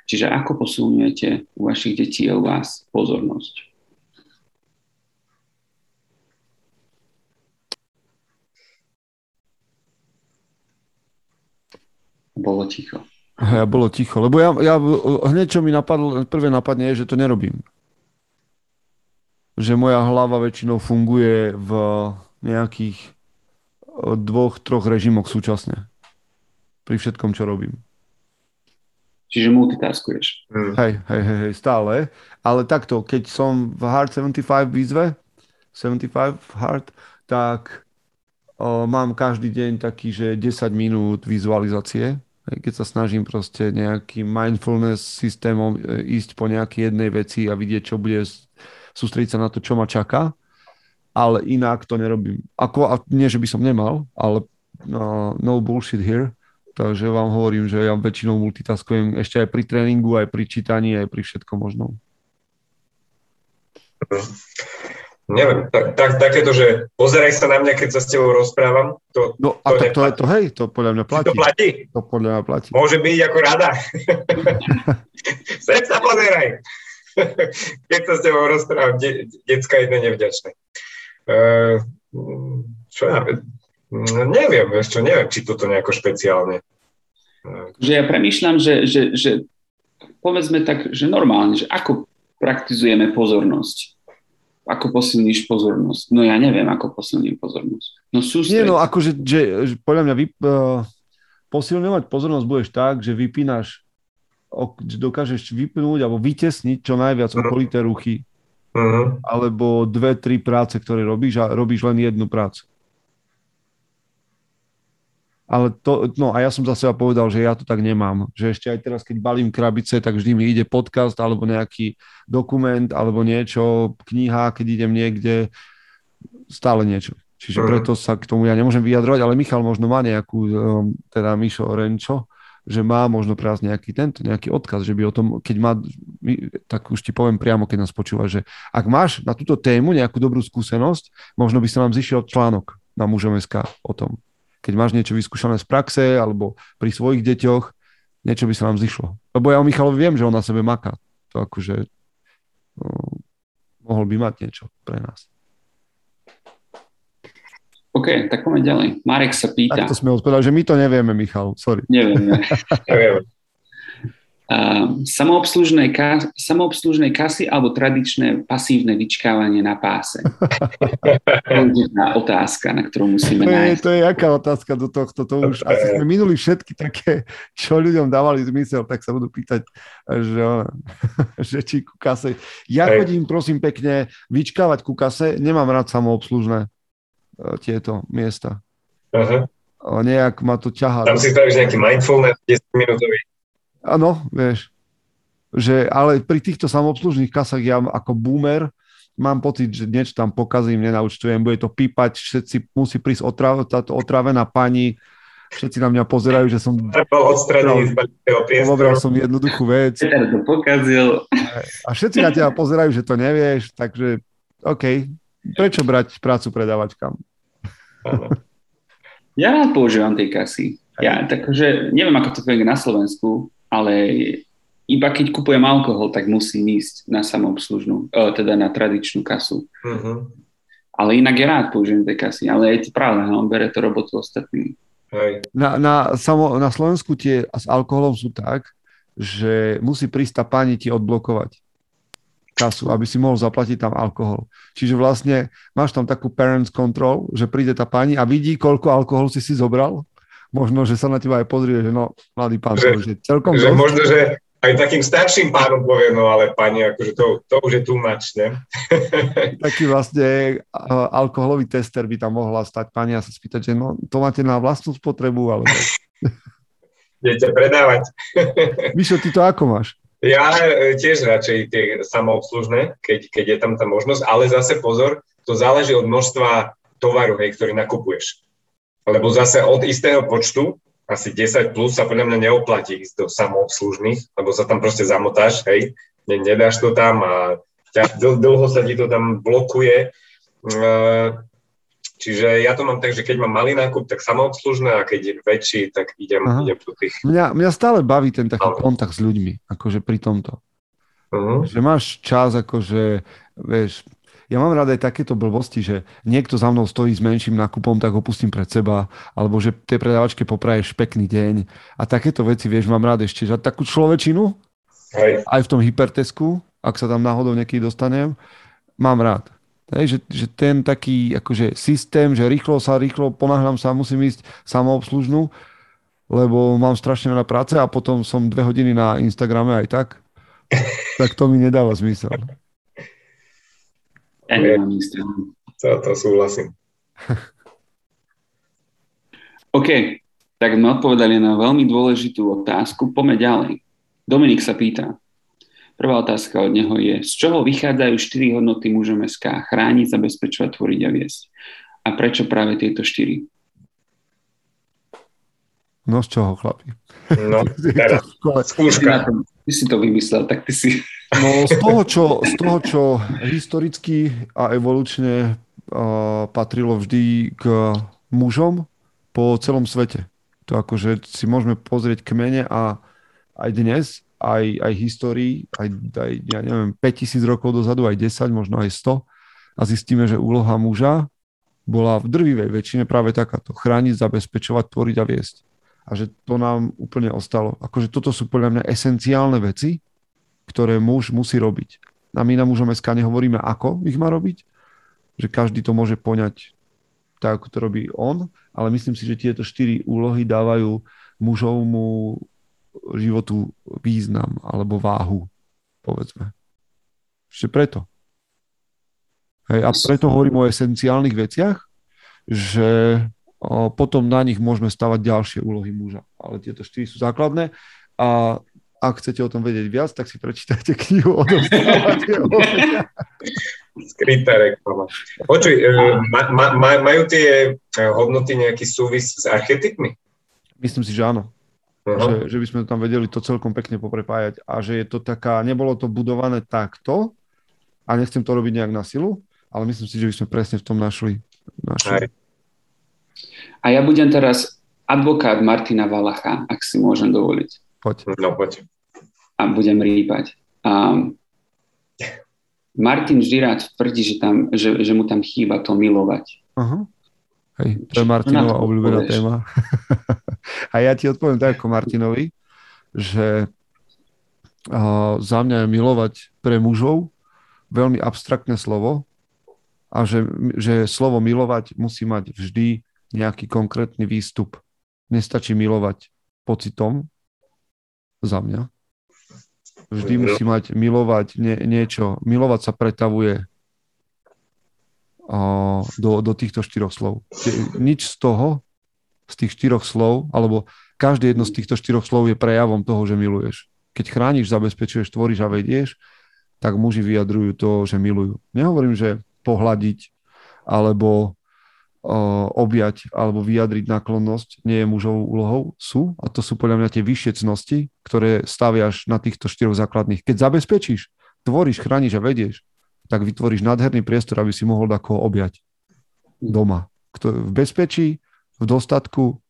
Čiže ako posilňujete u vašich detí a u vás pozornosť? Bolo ticho. Ja bolo ticho, lebo ja, ja hneď čo mi napadlo, prvé napadne je, že to nerobím že moja hlava väčšinou funguje v nejakých eh, dvoch, troch režimoch súčasne. Pri všetkom, čo robím. Čiže multitaskuješ. Mm. Hej, hej, hej, hej, stále. Ale takto, keď som v Hard 75 výzve, 75 Hard, tak o, mám každý deň taký, že 10 minút vizualizácie. Keď sa snažím proste nejakým mindfulness systémom eh, ísť po nejakej jednej veci a vidieť, čo bude sústrediť sa na to, čo ma čaká, ale inak to nerobím. Ako, a nie, že by som nemal, ale uh, no bullshit here, takže vám hovorím, že ja väčšinou multitaskujem ešte aj pri tréningu, aj pri čítaní, aj pri všetkom možnom. Neviem, tak, tak, takéto, že pozeraj sa na mňa, keď sa s tebou rozprávam, to, No a to, to, to, to, hej, to podľa mňa platí. To platí? To podľa mňa platí. Môže byť ako rada. Sem sa pozeraj. keď sa s tebou rozprávam, de, detská jedno nevďačné. Uh, čo ja, no, neviem, ešte neviem, či toto nejako špeciálne. Že ja premýšľam, že, že, že povedzme tak, že normálne, že ako praktizujeme pozornosť? Ako posilníš pozornosť? No ja neviem, ako posilním pozornosť. No sústreď. Nie, no akože, že, že podľa mňa vy, uh, posilňovať pozornosť budeš tak, že vypínaš dokážeš vypnúť alebo vytesniť čo najviac uh-huh. okolité ruchy. Uh-huh. Alebo dve, tri práce, ktoré robíš a robíš len jednu prácu. Ale to, no a ja som za seba povedal, že ja to tak nemám. Že ešte aj teraz, keď balím krabice, tak vždy mi ide podcast alebo nejaký dokument alebo niečo, kniha, keď idem niekde, stále niečo. Čiže uh-huh. preto sa k tomu ja nemôžem vyjadrovať, ale Michal možno má nejakú, um, teda Mišo Renčo, že má možno pre vás nejaký tento, nejaký odkaz, že by o tom, keď má, tak už ti poviem priamo, keď nás počúva, že ak máš na túto tému nejakú dobrú skúsenosť, možno by sa nám zišiel článok na mužom.sk o tom. Keď máš niečo vyskúšané z praxe alebo pri svojich deťoch, niečo by sa nám zišlo. Lebo ja o Michalovi viem, že on na sebe maká. To akože no, mohol by mať niečo pre nás. OK, tak poďme ďalej. Marek sa pýta. Tak to sme odpovedali, že my to nevieme, Michal, sorry. Nevieme. nevieme. Uh, samoobslužné, ka- samoobslužné kasy alebo tradičné pasívne vyčkávanie na páse? to je otázka, na ktorú musíme to je, nájsť. To je jaká otázka do tohto? To už asi sme minuli všetky také, čo ľuďom dávali zmysel, tak sa budú pýtať, že, že či ku kase. Ja chodím, prosím pekne, vyčkávať ku kase, nemám rád samoobslužné. E, tieto miesta. Uh-huh. Nejak ma to ťahá. Tam si spravíš nejaký mindfulness 10 minútový. Áno, vieš. Že, ale pri týchto samobslužných kasách ja ako boomer mám pocit, že niečo tam pokazím, nenaučtujem, bude to pípať, všetci musí prísť otrav, táto otravená pani, všetci na mňa pozerajú, že som... Bol odstranený z priestoru. som jednoduchú vec. to pokazil. A všetci na teba pozerajú, že to nevieš, takže OK, prečo brať prácu predávačkám? Ja rád používam tej kasy. Ja, takže neviem, ako to funguje na Slovensku, ale iba keď kupujem alkohol, tak musím ísť na samoobslužnú, teda na tradičnú kasu. Uh-huh. Ale inak ja rád použijem tej kasy, ale je to pravda, on bere to robotu ostatným. Na, na, samo, na Slovensku tie s alkoholom sú tak, že musí prísť tá pani ti odblokovať kasu, aby si mohol zaplatiť tam alkohol. Čiže vlastne máš tam takú parents control, že príde tá pani a vidí, koľko alkoholu si si zobral. Možno, že sa na teba aj pozrie, že no, mladý pán, že, je celkom že dosť. Možno, že aj takým starším pánom povie, no ale pani, akože to, to už je too much, ne? Taký vlastne alkoholový tester by tam mohla stať pani a sa spýtať, že no, to máte na vlastnú spotrebu, alebo... Idete predávať. Mišo, ty to ako máš? Ja e, tiež radšej tie samoobslužné, keď, keď je tam tá možnosť, ale zase pozor, to záleží od množstva tovaru, hej, ktorý nakupuješ. Lebo zase od istého počtu, asi 10 plus, sa podľa mňa neoplatí ísť do samoobslužných, lebo sa tam proste zamotáš, hej, nedáš to tam a ťa, dlho sa ti to tam blokuje. Uh, Čiže ja to mám tak, že keď mám malý nákup, tak samoobslužné a keď je väčší, tak idem, idem do tých... Mňa, mňa stále baví ten taký Ale. kontakt s ľuďmi, akože pri tomto. Uh-huh. Že máš čas, akože, vieš, ja mám rád aj takéto blbosti, že niekto za mnou stojí s menším nákupom, tak ho pustím pred seba, alebo že tej predávačke popraješ pekný deň a takéto veci, vieš, mám rád ešte, že takú človečinu, Hej. aj v tom hypertesku, ak sa tam náhodou niekedy dostanem, mám rád. Hej, že, že ten taký akože systém, že rýchlo sa, rýchlo ponáhľam sa, musím ísť samoobslužnú, lebo mám strašne veľa práce a potom som dve hodiny na Instagrame aj tak, tak to mi nedáva zmysel. To, to súhlasím. OK, tak sme odpovedali na veľmi dôležitú otázku. Poďme ďalej. Dominik sa pýta, Prvá otázka od neho je, z čoho vychádzajú štyri hodnoty mužom SK? Chrániť, zabezpečovať, tvoriť a viesť. A prečo práve tieto štyri? No z čoho, chlapi? No, teraz, skúška. Ty si to vymyslel, tak ty si... No z toho, čo, z toho, čo historicky a evolučne uh, patrilo vždy k mužom po celom svete. To akože si môžeme pozrieť kmene a aj dnes aj, aj histórii, aj, aj ja neviem, 5000 rokov dozadu, aj 10, možno aj 100 a zistíme, že úloha muža bola v drvivej väčšine práve takáto. Chrániť, zabezpečovať, tvoriť a viesť. A že to nám úplne ostalo. Akože toto sú podľa mňa esenciálne veci, ktoré muž musí robiť. A my na mužom SK nehovoríme, ako ich má robiť, že každý to môže poňať tak, ako to robí on, ale myslím si, že tieto štyri úlohy dávajú mužovmu životu význam alebo váhu, povedzme. Ešte preto. Hej, a preto hovorím o esenciálnych veciach, že potom na nich môžeme stavať ďalšie úlohy muža. Ale tieto štyri sú základné a ak chcete o tom vedieť viac, tak si prečítajte knihu o Skrytá reklama. Počuj, e, ma, ma, majú tie e, hodnoty nejaký súvis s archetypmi? Myslím si, že áno že, že by sme tam vedeli to celkom pekne poprepájať a že je to taká, nebolo to budované takto a nechcem to robiť nejak na silu, ale myslím si, že by sme presne v tom našli. našli. A ja budem teraz advokát Martina Valacha, ak si môžem dovoliť. Poď. No, poď. A budem rýpať. Um, Martin vždy rád tvrdí, že, tam, že, že mu tam chýba to milovať. Uh-huh. Hej, to je Martinová obľúbená téma. A ja ti odpoviem tak ako Martinovi, že za mňa je milovať pre mužov veľmi abstraktné slovo a že, že slovo milovať musí mať vždy nejaký konkrétny výstup. Nestačí milovať pocitom za mňa. Vždy musí mať milovať nie, niečo. Milovať sa pretavuje do, do týchto štyroch slov. Nič z toho, z tých štyroch slov, alebo každé jedno z týchto štyroch slov je prejavom toho, že miluješ. Keď chrániš, zabezpečuješ, tvoríš a vedieš, tak muži vyjadrujú to, že milujú. Nehovorím, že pohľadiť alebo objať alebo vyjadriť náklonnosť nie je mužovou úlohou. Sú a to sú podľa mňa tie vyššie cnosti, ktoré staviaš na týchto štyroch základných. Keď zabezpečíš, tvoríš, chrániš a vedieš, tak vytvoríš nádherný priestor, aby si mohol ako objať doma. V bezpečí, v dostatku,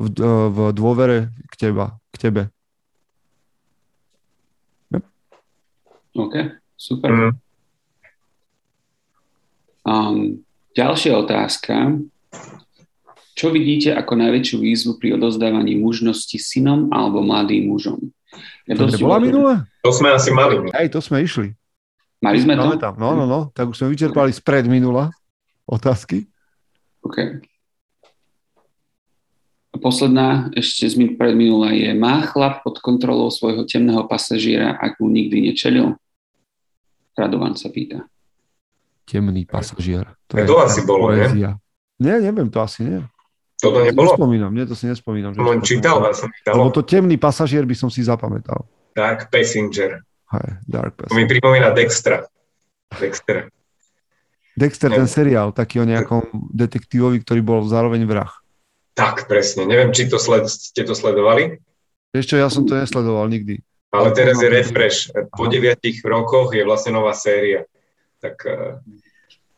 v, v dôvere k, teba, k tebe. Yep. OK, super. Mm. Um, ďalšia otázka. Čo vidíte ako najväčšiu výzvu pri odozdávaní mužnosti synom alebo mladým mužom? Ja to nebola minule? To sme asi mali. Aj to sme išli. Mali sme to? Tam. No, no, no. Tak už sme vyčerpali spred minula otázky. OK. A posledná, ešte z pred minula je, má chlap pod kontrolou svojho temného pasažiera, ak mu nikdy nečelil? Radovan sa pýta. Temný pasažier. To, je to asi bolo, poézia. nie? Nie, neviem, to asi nie. Toto nebolo? Nespomínam, nie, to si nespomínam. Že Len čítal, ja som čítal. Lebo to temný pasažier by som si zapamätal. Dark Passenger. Hej, Dark Passenger. To mi pripomína Dextra. Dexter. Dexter, ten seriál, taký o nejakom detektívovi, ktorý bol zároveň vrah. Tak, presne. Neviem, či to sled, ste to sledovali. Ešte ja som to nesledoval nikdy. Ale teraz je refresh. Po deviatich rokoch je vlastne nová séria. Tak uh,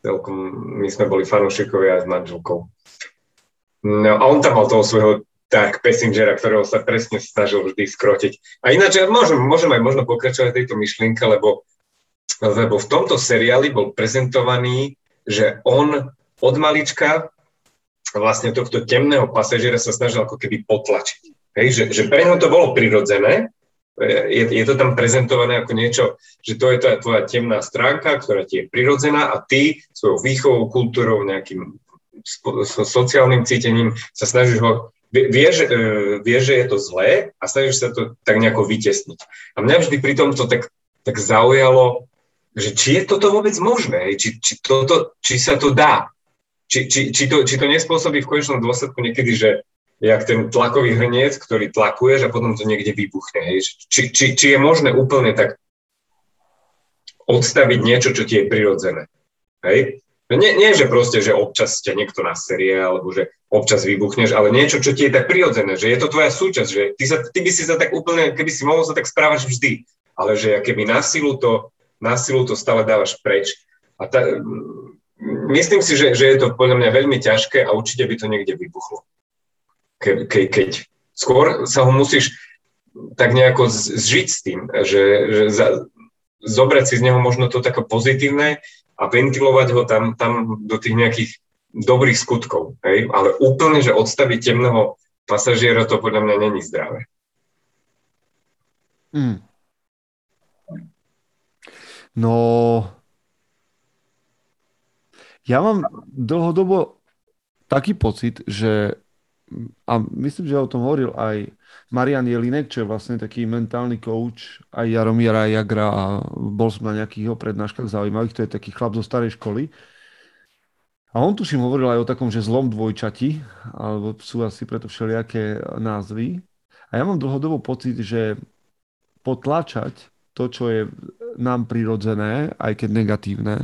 celkom my sme boli fanúšikovia s manželkou. No a on tam mal toho svojho Dark Passengera, ktorého sa presne snažil vždy skrotiť. A ináč, ja môžem, môžem aj možno pokračovať tejto myšlienke, lebo, lebo v tomto seriáli bol prezentovaný, že on od malička vlastne tohto temného pasažiera sa snažil ako keby potlačiť. Hej, že, že pre neho to bolo prirodzené, je, je to tam prezentované ako niečo, že to je tá tvoja temná stránka, ktorá ti je prirodzená a ty svojou výchovou, kultúrou, nejakým sociálnym cítením sa snažíš ho vieš, e, vie, že je to zlé a snažíš sa to tak nejako vytesniť. A mňa vždy pri tomto tak, tak zaujalo, že či je toto vôbec možné, či, či, toto, či sa to dá. Či, či, či, to, či to nespôsobí v konečnom dôsledku niekedy, že jak ten tlakový hrniec, ktorý tlakuješ a potom to niekde vybuchne. Či, či, či je možné úplne tak odstaviť niečo, čo ti je prirodzené. Hej? Nie, nie, že proste, že občas ťa niekto naserie, alebo že občas vybuchneš, ale niečo, čo ti je tak prirodzené, že je to tvoja súčasť, že ty, sa, ty by si sa tak úplne, keby si mohol sa tak správať vždy, ale že keby na silu to, na silu to stále dávaš preč. A ta, myslím si, že, že je to podľa mňa veľmi ťažké a určite by to niekde vybuchlo. Ke, ke, keď skôr sa ho musíš tak nejako zžiť s tým, že, že za, zobrať si z neho možno to také pozitívne a ventilovať ho tam, tam do tých nejakých dobrých skutkov. Hej? Ale úplne, že odstaviť temného pasažiera, to podľa mňa není zdravé. Mm. No, ja mám dlhodobo taký pocit, že a myslím, že o tom hovoril aj Marian Jelinek, čo je vlastne taký mentálny coach, aj Jaromíra Jagra a bol som na nejakých jeho prednáškach zaujímavých, to je taký chlap zo starej školy. A on tuším hovoril aj o takom, že zlom dvojčati, alebo sú asi preto všelijaké názvy. A ja mám dlhodobo pocit, že potlačať to, čo je nám prirodzené, aj keď negatívne,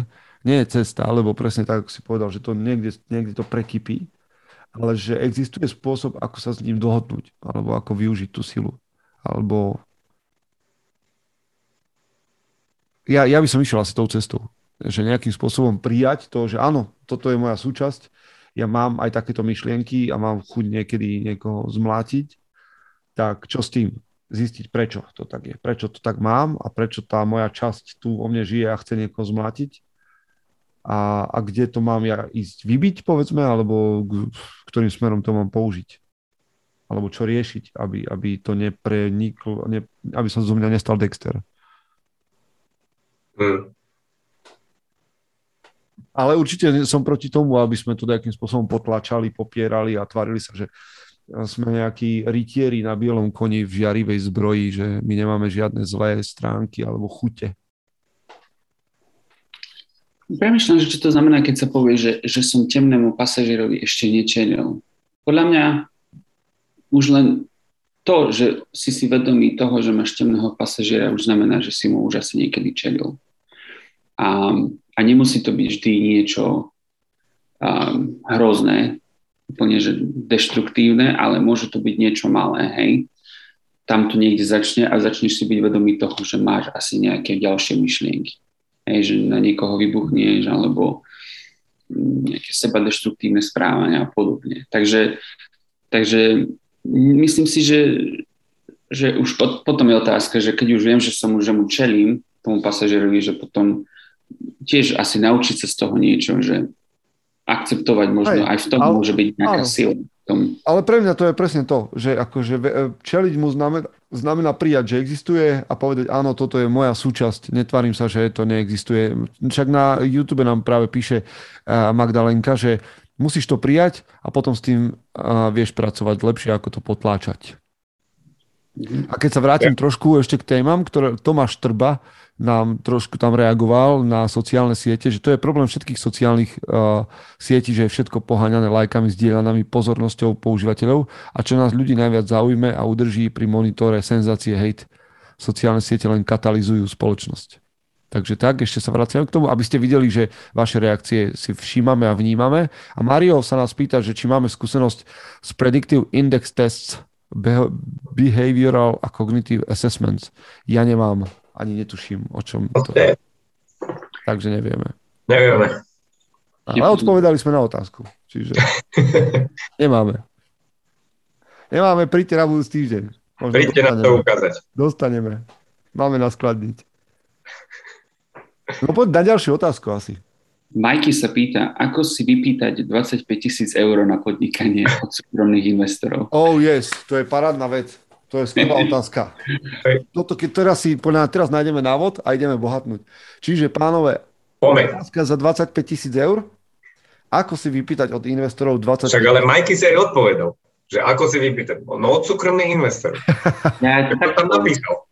nie je cesta, lebo presne tak, ako si povedal, že to niekde, niekde to prekypí ale že existuje spôsob, ako sa s ním dohodnúť, alebo ako využiť tú silu. Alebo ja, ja by som išiel asi tou cestou. Že nejakým spôsobom prijať to, že áno, toto je moja súčasť, ja mám aj takéto myšlienky a mám chuť niekedy niekoho zmlátiť, tak čo s tým? Zistiť, prečo to tak je. Prečo to tak mám a prečo tá moja časť tu o mne žije a chce niekoho zmlátiť a, a kde to mám ja ísť vybiť, povedzme, alebo ktorým smerom to mám použiť. Alebo čo riešiť, aby, aby to nepreniklo, ne, aby som zo mňa nestal Dexter. Hmm. Ale určite som proti tomu, aby sme to nejakým spôsobom potlačali, popierali a tvarili sa, že sme nejakí rytieri na bielom koni v žiarivej zbroji, že my nemáme žiadne zlé stránky alebo chute. Premýšľam, že čo to znamená, keď sa povie, že, že som temnému pasažierovi ešte nečenil. Podľa mňa už len to, že si si vedomý toho, že máš temného pasažiera, už znamená, že si mu už asi niekedy čelil. A, a nemusí to byť vždy niečo um, hrozné, úplne že deštruktívne, ale môže to byť niečo malé, hej. Tam to niekde začne a začneš si byť vedomý toho, že máš asi nejaké ďalšie myšlienky hej, že na niekoho vybuchneš alebo nejaké seba deštruktívne správania a podobne. Takže, takže myslím si, že, že už pot, potom je otázka, že keď už viem, že som už čelím tomu pasažerovi, že potom tiež asi naučiť sa z toho niečo, že akceptovať možno aj, aj v tom ale, môže byť nejaká áno. sila tom. Ale pre mňa to je presne to, že akože e, čeliť mu znamená, znamená prijať, že existuje a povedať, áno, toto je moja súčasť, netvarím sa, že to neexistuje. Však na YouTube nám práve píše e, Magdalenka, že musíš to prijať a potom s tým vieš pracovať lepšie, ako to potláčať. A keď sa vrátim ja. trošku ešte k témam, ktoré Tomáš Trba nám trošku tam reagoval na sociálne siete, že to je problém všetkých sociálnych uh, sietí, že je všetko poháňané lajkami, zdieľanými pozornosťou používateľov a čo nás ľudí najviac zaujme a udrží pri monitore senzácie hate. Sociálne siete len katalizujú spoločnosť. Takže tak, ešte sa vraciam k tomu, aby ste videli, že vaše reakcie si všímame a vnímame. A Mario sa nás pýta, že či máme skúsenosť s Predictive Index Tests Behavioral a Cognitive Assessments. Ja nemám ani netuším, o čom to je. Takže nevieme. Nevieme. Ale odpovedali sme na otázku. Čiže nemáme. Nemáme, príďte na budúci týždeň. Možno príďte na to ukázať. Dostaneme. Máme naskladniť. No poď na ďalšiu otázku asi. Majky sa pýta, ako si vypýtať 25 tisíc eur na podnikanie od súkromných investorov? Oh yes, to je parádna vec. To je skvelá otázka. Toto, keď teraz si, podľa teraz nájdeme návod a ideme bohatnúť. Čiže, pánové, Pome. otázka za 25 tisíc eur. Ako si vypýtať od investorov 25 Však ale Majky si aj odpovedal, že ako si vypýtať. No od súkromných investorov. Ja, to tam napísal.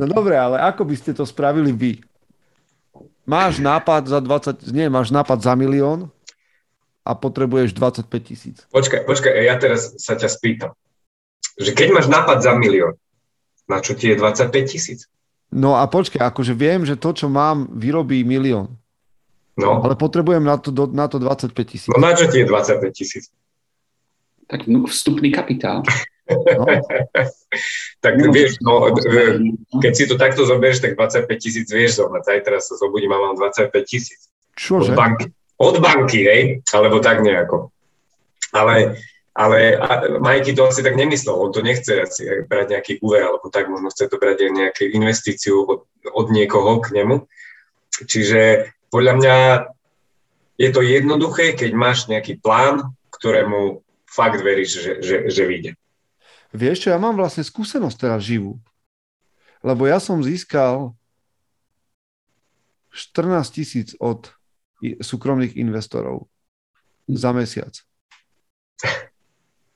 No dobre, ale ako by ste to spravili vy? Máš nápad za 20, nie, máš nápad za milión a potrebuješ 25 tisíc. Počkaj, počkaj, ja teraz sa ťa spýtam že keď máš nápad za milión, na čo ti je 25 tisíc? No a počkaj, akože viem, že to, čo mám, vyrobí milión. No. Ale potrebujem na to, na to 25 tisíc. No na čo ti je 25 tisíc? Tak no, vstupný kapitál. No. tak no, vieš, no, keď si to takto zoberieš, tak 25 tisíc vieš zohnať. Zajtra sa zobudím a mám 25 tisíc. Čože? Od banky. Od banky, hej? Alebo tak nejako. Ale ale Majky to asi tak nemyslel, on to nechce asi brať nejaký úver, alebo tak možno chce to brať aj nejakú investíciu od, od niekoho k nemu. Čiže podľa mňa je to jednoduché, keď máš nejaký plán, ktorému fakt veríš, že, že, že vyjde. Vieš čo, ja mám vlastne skúsenosť teraz živú. Lebo ja som získal 14 tisíc od súkromných investorov za mesiac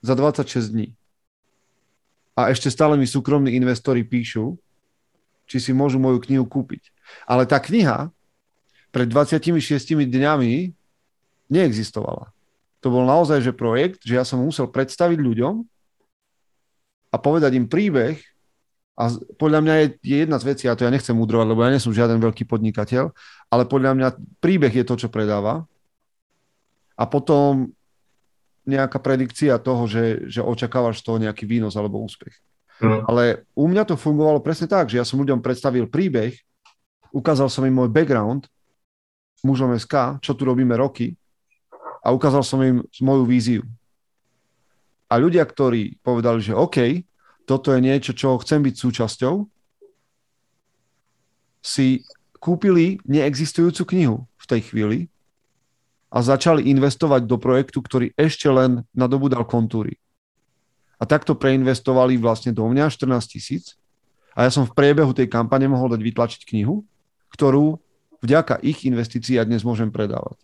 za 26 dní. A ešte stále mi súkromní investori píšu, či si môžu moju knihu kúpiť. Ale tá kniha pred 26 dňami neexistovala. To bol naozaj že projekt, že ja som musel predstaviť ľuďom a povedať im príbeh a podľa mňa je, je jedna z vecí, a to ja nechcem mudrovať, lebo ja nie som žiaden veľký podnikateľ, ale podľa mňa príbeh je to, čo predáva. A potom nejaká predikcia toho, že, že očakávaš z toho nejaký výnos alebo úspech. Mm. Ale u mňa to fungovalo presne tak, že ja som ľuďom predstavil príbeh, ukázal som im môj background, mužom SK, čo tu robíme roky a ukázal som im moju víziu. A ľudia, ktorí povedali, že OK, toto je niečo, čo chcem byť súčasťou, si kúpili neexistujúcu knihu v tej chvíli a začali investovať do projektu, ktorý ešte len nadobudal kontúry. A takto preinvestovali vlastne do mňa 14 tisíc a ja som v priebehu tej kampane mohol dať vytlačiť knihu, ktorú vďaka ich investícií ja dnes môžem predávať.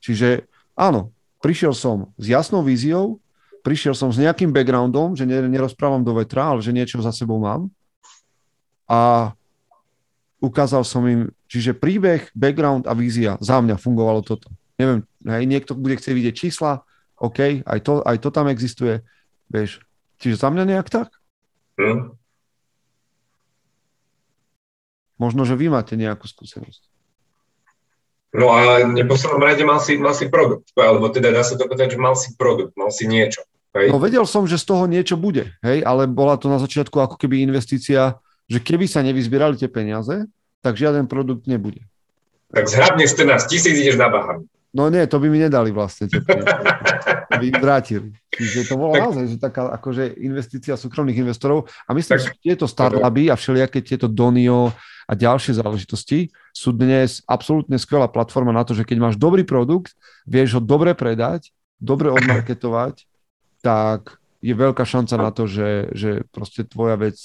Čiže áno, prišiel som s jasnou víziou, prišiel som s nejakým backgroundom, že nerozprávam do vetra, ale že niečo za sebou mám. A ukázal som im, čiže príbeh, background a vízia, za mňa fungovalo toto. Neviem, hej, niekto bude chcieť vidieť čísla, OK, aj to, aj to tam existuje, vieš. Čiže za mňa nejak tak. Hmm. Možno, že vy máte nejakú skúsenosť. No a v neposlednom rade mal si, mal si produkt, alebo teda dá sa to povedať, že mal si produkt, mal si niečo. Hej? No vedel som, že z toho niečo bude, hej, ale bola to na začiatku ako keby investícia že keby sa nevyzbierali tie peniaze, tak žiaden produkt nebude. Tak zhrabneš 14 tisíc, ideš na Bahamy. No nie, to by mi nedali vlastne tie peniaze. to by im vrátili. Čiže to bolo tak... naozaj že taká akože investícia súkromných investorov a myslím, tak... že tieto startupy a všelijaké tieto Donio a ďalšie záležitosti sú dnes absolútne skvelá platforma na to, že keď máš dobrý produkt, vieš ho dobre predať, dobre odmarketovať, tak je veľká šanca na to, že, že proste tvoja vec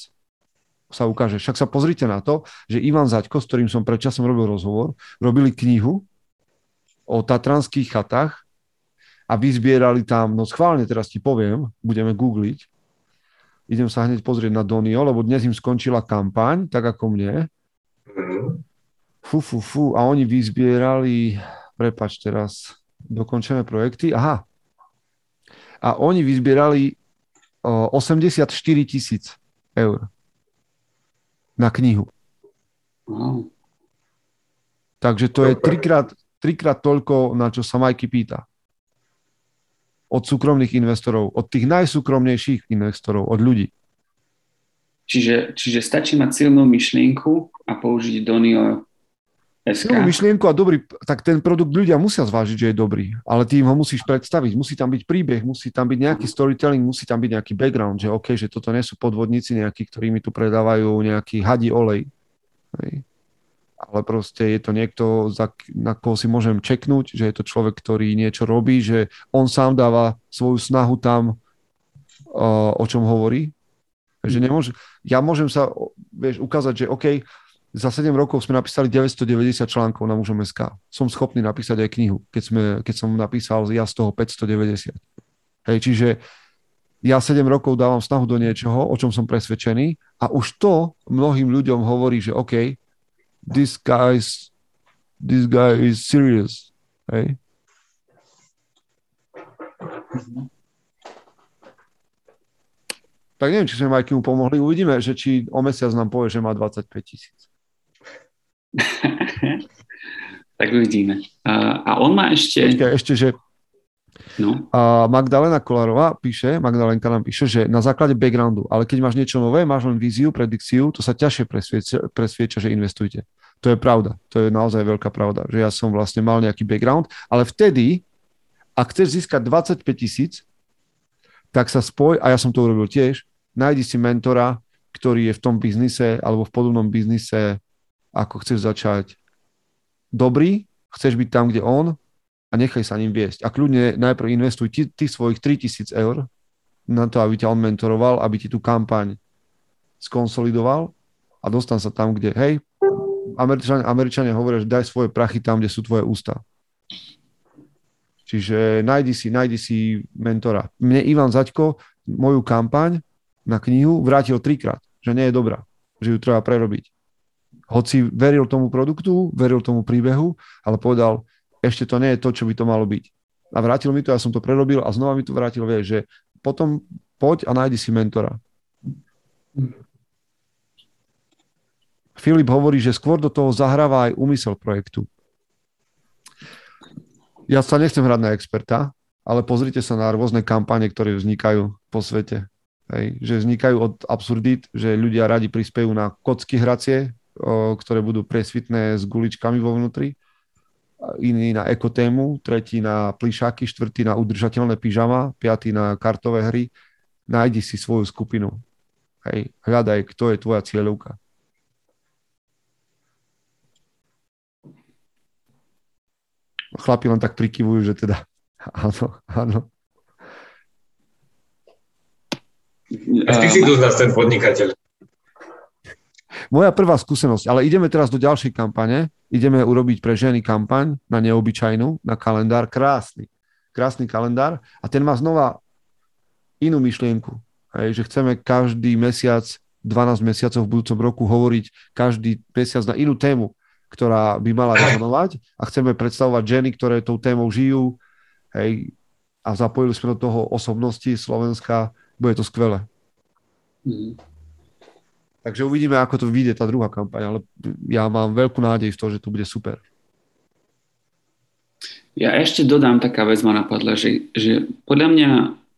sa ukáže. Však sa pozrite na to, že Ivan Zaďko, s ktorým som predčasom robil rozhovor, robili knihu o tatranských chatách a vyzbierali tam, no schválne teraz ti poviem, budeme googliť, idem sa hneď pozrieť na Donio, lebo dnes im skončila kampaň, tak ako mne. Fú, fú, fú. A oni vyzbierali, prepač teraz, dokončené projekty. Aha. A oni vyzbierali o, 84 tisíc eur na knihu. Wow. Takže to je trikrát, trikrát toľko, na čo sa Majky pýta od súkromných investorov, od tých najsúkromnejších investorov, od ľudí. Čiže, čiže stačí mať silnú myšlienku a použiť Donio SK. Myšlienku a dobrý, tak ten produkt ľudia musia zvážiť, že je dobrý, ale ty im ho musíš predstaviť, musí tam byť príbeh, musí tam byť nejaký storytelling, musí tam byť nejaký background, že OK, že toto nie sú podvodníci nejakí, ktorí mi tu predávajú nejaký hadí olej. Hej ale proste je to niekto, za, na koho si môžem čeknúť, že je to človek, ktorý niečo robí, že on sám dáva svoju snahu tam, uh, o čom hovorí. Že nemôže, ja môžem sa vieš, ukázať, že OK, za 7 rokov sme napísali 990 článkov na mužom SK. Som schopný napísať aj knihu, keď, sme, keď som napísal ja z toho 590. Hej, čiže ja 7 rokov dávam snahu do niečoho, o čom som presvedčený a už to mnohým ľuďom hovorí, že OK, this guy's this guy is serious. Hej? Tak neviem, či sme Majky mu pomohli. Uvidíme, že či o mesiac nám povie, že má 25 tisíc. tak uvidíme. A, a on má ešte... Počkaj, ešte, že No. A Magdalena Kolárová píše, Magdalenka nám píše, že na základe backgroundu, ale keď máš niečo nové, máš len víziu, predikciu, to sa ťažšie presvieča, presvieča, že investujte. To je pravda. To je naozaj veľká pravda, že ja som vlastne mal nejaký background, ale vtedy, ak chceš získať 25 tisíc, tak sa spoj, a ja som to urobil tiež, nájdi si mentora, ktorý je v tom biznise alebo v podobnom biznise, ako chceš začať dobrý, chceš byť tam, kde on, a nechaj sa ním viesť. A kľudne najprv investuj ty, ty svojich 3000 eur na to, aby ťa on mentoroval, aby ti tú kampaň skonsolidoval a dostan sa tam, kde, hej, Američania, Američania hovoria, že daj svoje prachy tam, kde sú tvoje ústa. Čiže nájdi si, nájdi si mentora. Mne Ivan Zaďko moju kampaň na knihu vrátil trikrát, že nie je dobrá, že ju treba prerobiť. Hoci veril tomu produktu, veril tomu príbehu, ale povedal, ešte to nie je to, čo by to malo byť. A vrátil mi to, ja som to prerobil a znova mi to vrátil, vieš, že potom poď a nájdi si mentora. Filip hovorí, že skôr do toho zahráva aj úmysel projektu. Ja sa nechcem hrať na experta, ale pozrite sa na rôzne kampane, ktoré vznikajú po svete. Hej, že vznikajú od absurdít, že ľudia radi prispejú na kocky hracie, ktoré budú presvitné s guličkami vo vnútri iný na ekotému, tretí na plišáky, štvrtý na udržateľné pyžama, piatý na kartové hry. Nájdi si svoju skupinu. Hej, hľadaj, kto je tvoja cieľovka. Chlapi len tak prikyvujú, že teda áno, áno. Ty si tu ten podnikateľ. Moja prvá skúsenosť, ale ideme teraz do ďalšej kampane, ideme urobiť pre ženy kampaň na neobyčajnú, na kalendár, krásny, krásny kalendár. A ten má znova inú myšlienku, hej, že chceme každý mesiac, 12 mesiacov v budúcom roku hovoriť každý mesiac na inú tému, ktorá by mala rezonovať. A chceme predstavovať ženy, ktoré tou témou žijú. Hej, a zapojili sme do toho osobnosti Slovenska, bude to skvelé. Mm. Takže uvidíme, ako to vyjde tá druhá kampaň, ale ja mám veľkú nádej v to, že to bude super. Ja ešte dodám, taká vec ma napadla, že, že podľa mňa,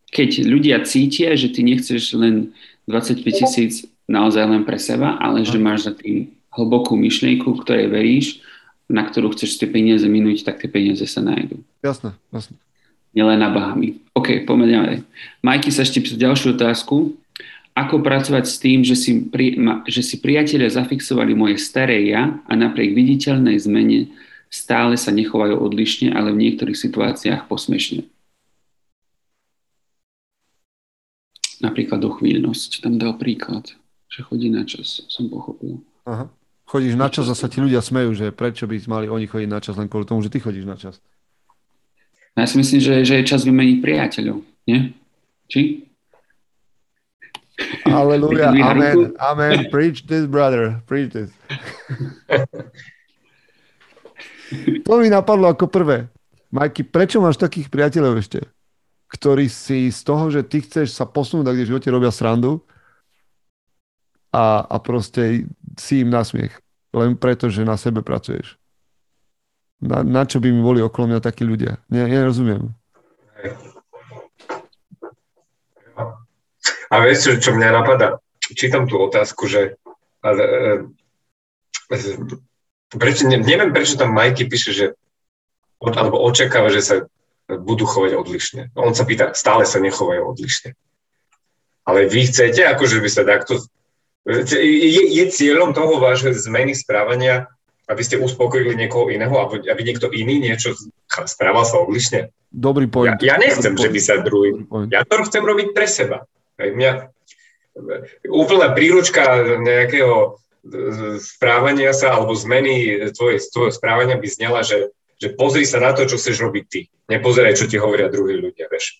keď ľudia cítia, že ty nechceš len 25 tisíc naozaj len pre seba, ale že máš za tým hlbokú myšlienku, ktorej veríš, na ktorú chceš tie peniaze minúť, tak tie peniaze sa nájdú. Jasné, jasné. Nielen na Bahami. OK, poďme ďalej. Majky sa ešte ďalšiu otázku ako pracovať s tým, že si, pri, ma, že si priatelia zafixovali moje staré ja a napriek viditeľnej zmene stále sa nechovajú odlišne, ale v niektorých situáciách posmešne. Napríklad dochvíľnosť, tam dal príklad, že chodí na čas, som pochopil. Aha. Chodíš na čas a sa ti ľudia smejú, že prečo by mali oni chodiť na čas len kvôli tomu, že ty chodíš na čas. Ja si myslím, že, že je čas vymeniť priateľov, nie? Či? Aleluja, amen, amen. Preach this, brother. Preach this. to mi napadlo ako prvé. Majky, prečo máš takých priateľov ešte? Ktorí si z toho, že ty chceš sa posunúť, kde v živote robia srandu a, a proste si im nasmiech. Len preto, že na sebe pracuješ. Na, na čo by mi boli okolo mňa takí ľudia? Ne, nerozumiem. A vieš, čo, čo mňa napadá? Čítam tú otázku, že ale, e, prečo, ne, neviem, prečo tam Majky píše, že od, alebo očakáva, že sa budú chovať odlišne. On sa pýta, stále sa nechovajú odlišne. Ale vy chcete, akože by sa takto... Je, je cieľom toho vášho zmeny správania, aby ste uspokojili niekoho iného, aby, aby niekto iný niečo správal sa odlišne? Dobrý point. Ja, ja nechcem, Dobrý že by sa druhý... Ja to chcem robiť pre seba. Hej, mňa, úplná príručka nejakého správania sa alebo zmeny tvojho správania by znela, že, že pozri sa na to, čo chceš robiť ty. Nepozeraj, čo ti hovoria druhí ľudia, vieš.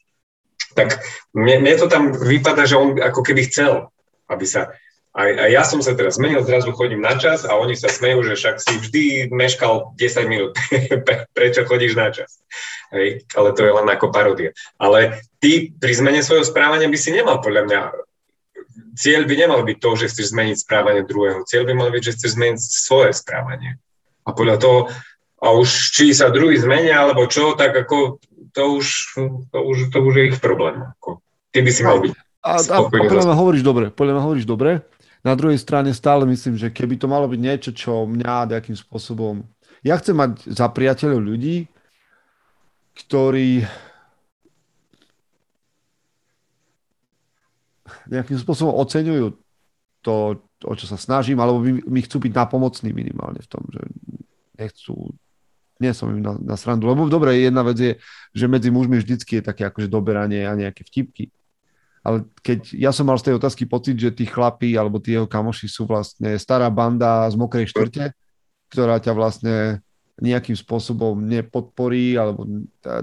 Tak mne, mne to tam vypadá, že on ako keby chcel, aby sa... A, a ja som sa teraz zmenil, zrazu chodím na čas a oni sa smejú, že však si vždy meškal 10 minút. Prečo chodíš na čas? Hej, ale to je len ako paródia. Ale ty pri zmene svojho správania by si nemal podľa mňa cieľ by nemal byť to, že chceš zmeniť správanie druhého. Cieľ by mal byť, že chceš zmeniť svoje správanie. A podľa toho, a už či sa druhý zmenia, alebo čo, tak ako to už, to už, to už je ich problém. Ako, ty by si mal byť a, a, a podľa mňa hovoríš dobre, podľa mňa hovoríš dobre. Na druhej strane stále myslím, že keby to malo byť niečo, čo mňa nejakým spôsobom... Ja chcem mať za priateľov ľudí, ktorí nejakým spôsobom oceňujú to, o čo sa snažím, alebo mi, mi chcú byť napomocní minimálne v tom, že nechcú, nie som im na, na srandu. Lebo dobre, jedna vec je, že medzi mužmi vždycky je také akože doberanie a nejaké vtipky. Ale keď ja som mal z tej otázky pocit, že tí chlapí alebo tí jeho kamoši sú vlastne stará banda z mokrej štvrte, ktorá ťa vlastne nejakým spôsobom nepodporí alebo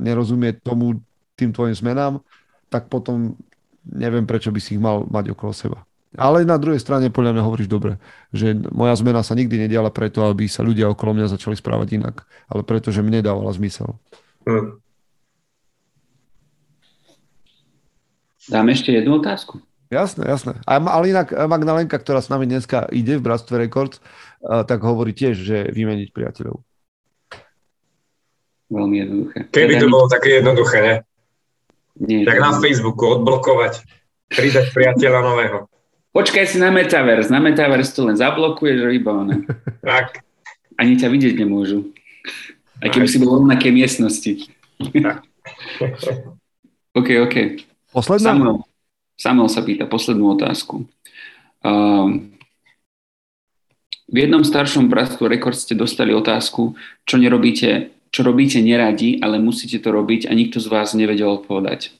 nerozumie tomu tým tvojim zmenám, tak potom neviem, prečo by si ich mal mať okolo seba. Ale na druhej strane podľa mňa hovoríš dobre, že moja zmena sa nikdy nediala preto, aby sa ľudia okolo mňa začali správať inak, ale preto, že mne dávala zmysel. Hmm. Dáme ešte jednu otázku. Jasné, jasné. A, ale inak Magdalenka, ktorá s nami dneska ide v Bratstve Records, tak hovorí tiež, že vymeniť priateľov. Veľmi jednoduché. Keby to bolo také jednoduché, ne? Nie, tak na Facebooku odblokovať, pridať priateľa nového. Počkaj si na Metaverse. Na Metaverse to len zablokuješ a vybavené. tak. Ani ťa vidieť nemôžu. Aj keby si bol v rovnakej miestnosti. OK, OK. Posledná? Samuel, Samuel sa pýta poslednú otázku. Um, v jednom staršom bratstvu rekord ste dostali otázku, čo nerobíte čo robíte neradi, ale musíte to robiť a nikto z vás nevedel odpovedať.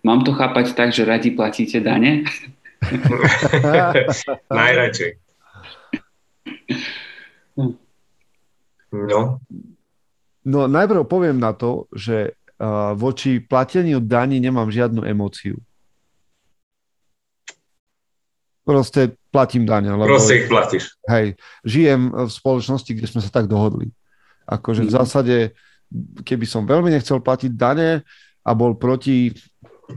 Mám to chápať tak, že radi platíte dane? Najradšej. No. No najprv poviem na to, že uh, voči plateniu daní nemám žiadnu emóciu. Proste platím dane. Lebo, Proste ich platíš. Hej, žijem v spoločnosti, kde sme sa tak dohodli. Akože v mhm. zásade, keby som veľmi nechcel platiť dane a bol proti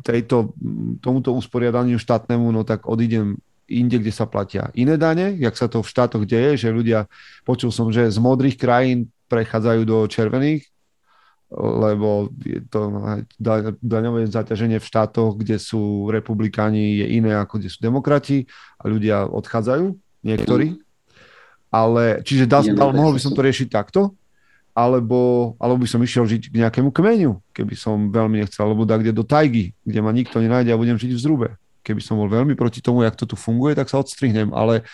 tejto, tomuto usporiadaniu štátnemu, no tak odídem inde, kde sa platia iné dane, jak sa to v štátoch deje, že ľudia, počul som, že z modrých krajín prechádzajú do červených, lebo je to daňové zaťaženie v štátoch, kde sú republikáni, je iné ako kde sú demokrati a ľudia odchádzajú, niektorí. Ale, čiže dal, dal, mohol by som to riešiť takto, alebo, alebo by som išiel žiť k nejakému kmeňu, keby som veľmi nechcel, alebo da kde do tajgy, kde ma nikto nenájde a budem žiť v zrube. Keby som bol veľmi proti tomu, jak to tu funguje, tak sa odstrihnem, ale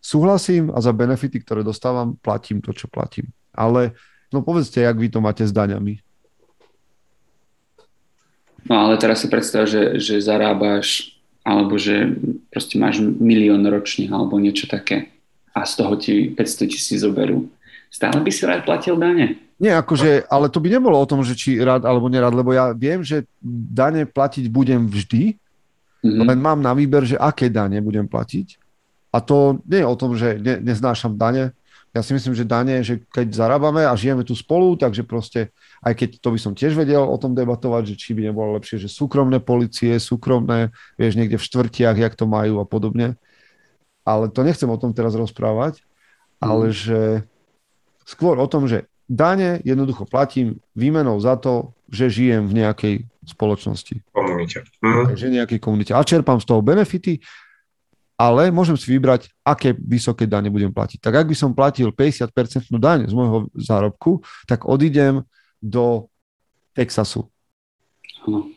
súhlasím a za benefity, ktoré dostávam, platím to, čo platím. Ale no povedzte, jak vy to máte s daňami. No ale teraz si predstav, že, že zarábaš alebo že proste máš milión ročne alebo niečo také a z toho ti 500 tisíc zoberú stále by si rád platil dane. Nie, akože, ale to by nebolo o tom, že či rád alebo nerád, lebo ja viem, že dane platiť budem vždy, Mm-hmm. Len mám na výber, že aké dane budem platiť. A to nie je o tom, že ne, neznášam dane. Ja si myslím, že dane, že keď zarábame a žijeme tu spolu, takže proste, aj keď to by som tiež vedel o tom debatovať, že či by nebolo lepšie, že súkromné policie, súkromné, vieš, niekde v štvrtiach, jak to majú a podobne. Ale to nechcem o tom teraz rozprávať, ale mhm. že skôr o tom, že dane jednoducho platím výmenou za to, že žijem v nejakej spoločnosti. Komunite. Mhm. Takže nejakej komunite. A čerpám z toho benefity, ale môžem si vybrať, aké vysoké dane budem platiť. Tak ak by som platil 50% daň z môjho zárobku, tak odídem do Texasu. Ano.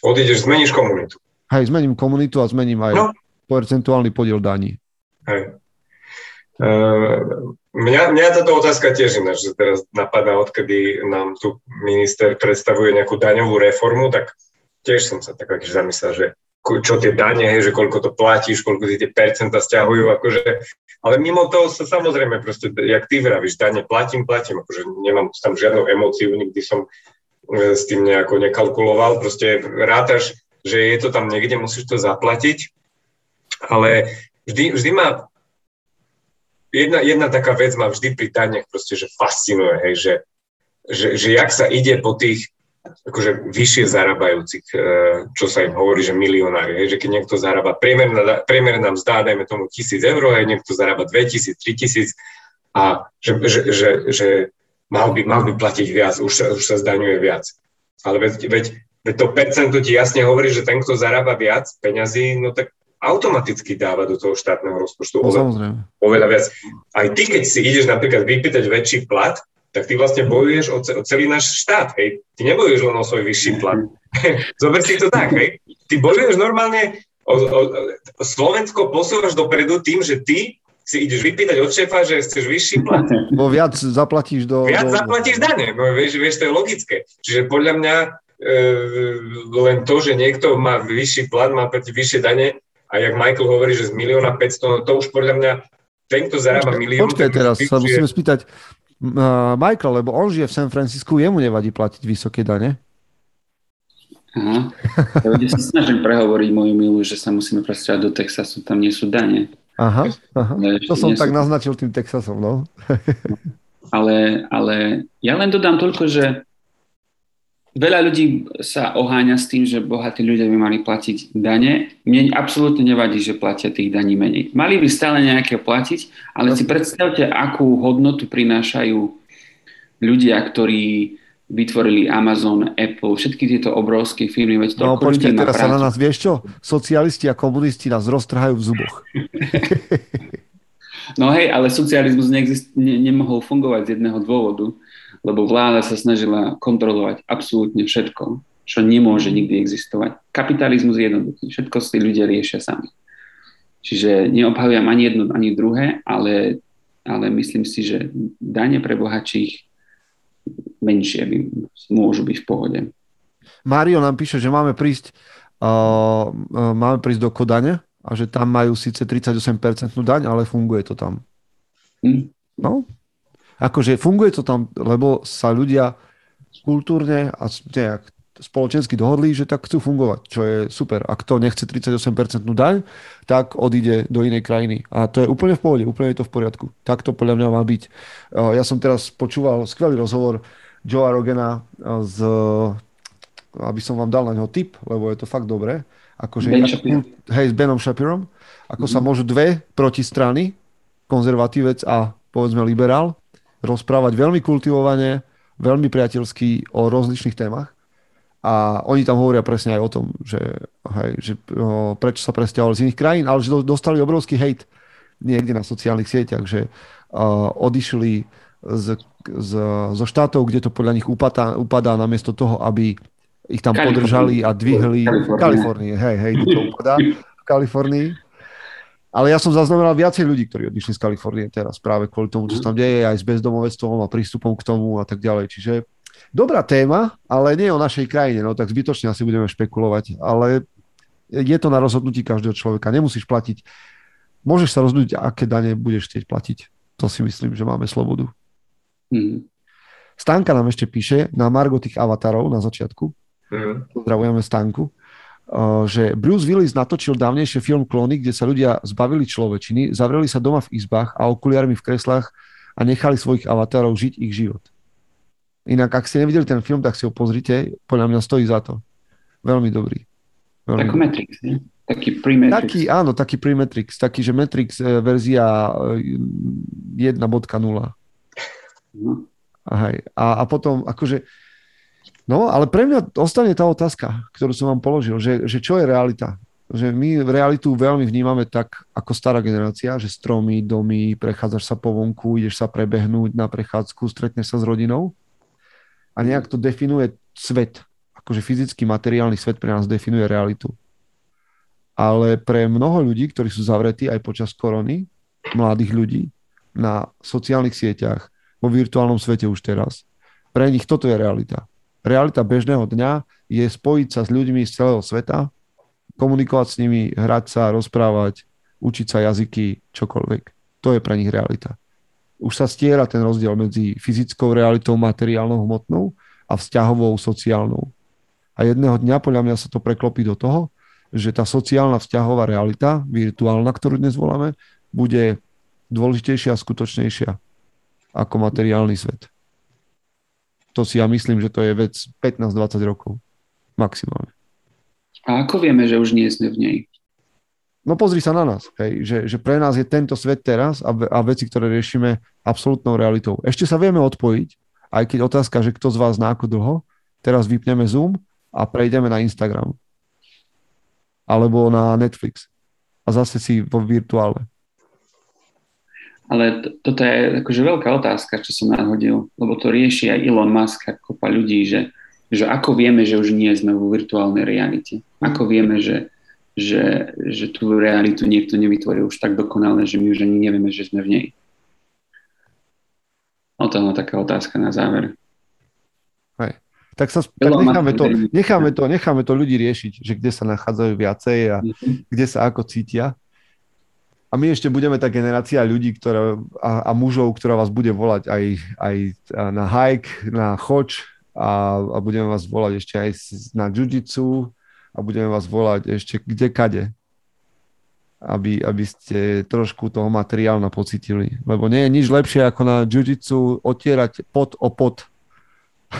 Odídeš, zmeníš komunitu. Hej, zmením komunitu a zmením aj no. percentuálny podiel daní. Hej. Uh, mňa, mňa táto otázka tiež ináč, že teraz napadá, odkedy nám tu minister predstavuje nejakú daňovú reformu, tak tiež som sa tak zamyslel, že čo tie dane, že koľko to platíš, koľko si tie percenta stiahujú, akože, ale mimo toho sa samozrejme proste, jak ty vravíš, dane platím, platím, akože nemám tam žiadnu emóciu, nikdy som e, s tým nejako nekalkuloval, proste rátaš, že je to tam niekde, musíš to zaplatiť, ale vždy, vždy ma jedna, jedna taká vec ma vždy pri daniach proste, že fascinuje, hej, že, že, že jak sa ide po tých akože vyššie zarábajúcich, e, čo sa im hovorí, že milionári, hej, že keď niekto zarába priemerná, priemerná mzda, dajme tomu tisíc eur, hej, niekto zarába 2000, 3000 a že, že, že, že mal, by, mal by platiť viac, už sa, už sa zdaňuje viac. Ale veď, veď, veď to percento ti jasne hovorí, že ten, kto zarába viac peňazí, no tak automaticky dáva do toho štátneho rozpočtu no, oveľa, oveľa viac. Aj ty, keď si ideš napríklad vypýtať väčší plat, tak ty vlastne bojuješ o, o celý náš štát, hej. Ty nebojuješ len o svoj vyšší plat. Zober si to tak, hej. Ty bojuješ normálne, o, o, o Slovensko posúvaš dopredu tým, že ty si ideš vypýtať od šéfa, že chceš vyšší plat. Bo viac zaplatíš do... Viac do... zaplatíš dane, no vieš, vieš, to je logické. Čiže podľa mňa e, len to, že niekto má vyšší plat, má vyššie dane, a jak Michael hovorí, že z milióna 500, no to už podľa mňa ten, kto zarába milión... Počkaj teraz, sa musíme spýtať Michael, lebo on žije v San Francisku, jemu nevadí platiť vysoké dane? Aha. Ja sa snažím prehovoriť moju milu, že sa musíme presťahovať do Texasu, tam nie sú dane. Aha, aha. to som tak sú... naznačil tým Texasom, no. ale, ale ja len dodám toľko, že Veľa ľudí sa oháňa s tým, že bohatí ľudia by mali platiť dane. Mne absolútne nevadí, že platia tých daní menej. Mali by stále nejaké platiť, ale si predstavte, akú hodnotu prinášajú ľudia, ktorí vytvorili Amazon, Apple, všetky tieto obrovské firmy. Veď no počkaj, teraz prácu. sa na nás, vieš čo? Socialisti a komunisti nás roztrhajú v zuboch. no hej, ale socializmus neexist, ne, nemohol fungovať z jedného dôvodu lebo vláda sa snažila kontrolovať absolútne všetko, čo nemôže nikdy existovať. Kapitalizmus je jednoduchý, všetko si ľudia riešia sami. Čiže neobhajujem ani jedno, ani druhé, ale, ale myslím si, že dane pre bohatších menšie by, môžu byť v pohode. Mário nám píše, že máme prísť, uh, uh, máme prísť do Kodane a že tam majú síce 38% daň, ale funguje to tam. Hm. No, akože funguje to tam, lebo sa ľudia kultúrne a nejak spoločensky dohodli, že tak chcú fungovať, čo je super. A kto nechce 38% daň, tak odíde do inej krajiny. A to je úplne v pohode, úplne je to v poriadku. Tak to podľa mňa má byť. Ja som teraz počúval skvelý rozhovor Joea Rogena z aby som vám dal na neho tip, lebo je to fakt dobré. Akože, ben hej, s Benom Shapirom, ako mm-hmm. sa môžu dve protistrany, konzervatívec a povedzme liberál, rozprávať veľmi kultivovane, veľmi priateľsky o rozličných témach. A oni tam hovoria presne aj o tom, že, hej, že o, prečo sa presťahovali z iných krajín, ale že dostali obrovský hejt niekde na sociálnych sieťach, že o, odišli z, z, zo štátov, kde to podľa nich upadá, upadá namiesto toho, aby ich tam podržali a dvihli. V Kalifornii, hej, hej, to upadá v Kalifornii ale ja som zaznamenal viacej ľudí, ktorí odišli z Kalifornie teraz práve kvôli tomu, čo sa tam deje, aj s bezdomovectvom a prístupom k tomu a tak ďalej. Čiže dobrá téma, ale nie o našej krajine, no tak zbytočne asi budeme špekulovať, ale je to na rozhodnutí každého človeka. Nemusíš platiť. Môžeš sa rozhodnúť, aké dane budeš chcieť platiť. To si myslím, že máme slobodu. Mm. Stanka nám ešte píše na Margo tých avatarov na začiatku. Mm. Pozdravujeme Stanku že Bruce Willis natočil dávnejšie film Klony, kde sa ľudia zbavili človečiny, zavreli sa doma v izbách a okuliarmi v kreslách a nechali svojich avatárov žiť ich život. Inak, ak ste nevideli ten film, tak si ho pozrite. Podľa mňa stojí za to. Veľmi dobrý. Veľmi Taký Matrix, nie? Taký pre-Matrix. Taký, áno, taký pre-Matrix. Taký, že Matrix e, verzia 1.0. No. A, a potom, akože, No, ale pre mňa ostane tá otázka, ktorú som vám položil, že, že čo je realita? Že my realitu veľmi vnímame tak ako stará generácia, že stromy, domy, prechádzaš sa po vonku, ideš sa prebehnúť na prechádzku, stretneš sa s rodinou a nejak to definuje svet. Akože fyzický, materiálny svet pre nás definuje realitu. Ale pre mnoho ľudí, ktorí sú zavretí aj počas korony, mladých ľudí, na sociálnych sieťach, vo virtuálnom svete už teraz, pre nich toto je realita realita bežného dňa je spojiť sa s ľuďmi z celého sveta, komunikovať s nimi, hrať sa, rozprávať, učiť sa jazyky, čokoľvek. To je pre nich realita. Už sa stiera ten rozdiel medzi fyzickou realitou, materiálnou, hmotnou a vzťahovou, sociálnou. A jedného dňa podľa mňa sa to preklopí do toho, že tá sociálna vzťahová realita, virtuálna, ktorú dnes voláme, bude dôležitejšia a skutočnejšia ako materiálny svet. To si ja myslím, že to je vec 15-20 rokov. Maximálne. A ako vieme, že už nie sme v nej? No pozri sa na nás, hej, že, že pre nás je tento svet teraz a, a veci, ktoré riešime absolútnou realitou. Ešte sa vieme odpojiť, aj keď otázka, že kto z vás na ako dlho, teraz vypneme Zoom a prejdeme na Instagram. Alebo na Netflix. A zase si vo virtuále. Ale to, toto je akože veľká otázka, čo som nahodil, lebo to rieši aj Elon Musk a kopa ľudí, že, že ako vieme, že už nie sme vo virtuálnej realite. Ako vieme, že, že, že tú realitu niekto nevytvoril už tak dokonale, že my už ani nevieme, že sme v nej. O tom taká otázka na záver. Hej. Tak, sa, tak necháme, to, necháme, to, necháme to ľudí riešiť, že kde sa nachádzajú viacej a mm-hmm. kde sa ako cítia. A my ešte budeme tá generácia ľudí ktorá, a, a mužov, ktorá vás bude volať aj, aj na hike, na choč a, a budeme vás volať ešte aj na jiu a budeme vás volať ešte kde kade. Aby, aby ste trošku toho materiálna pocitili. Lebo nie je nič lepšie ako na jiu otierať pot o pot.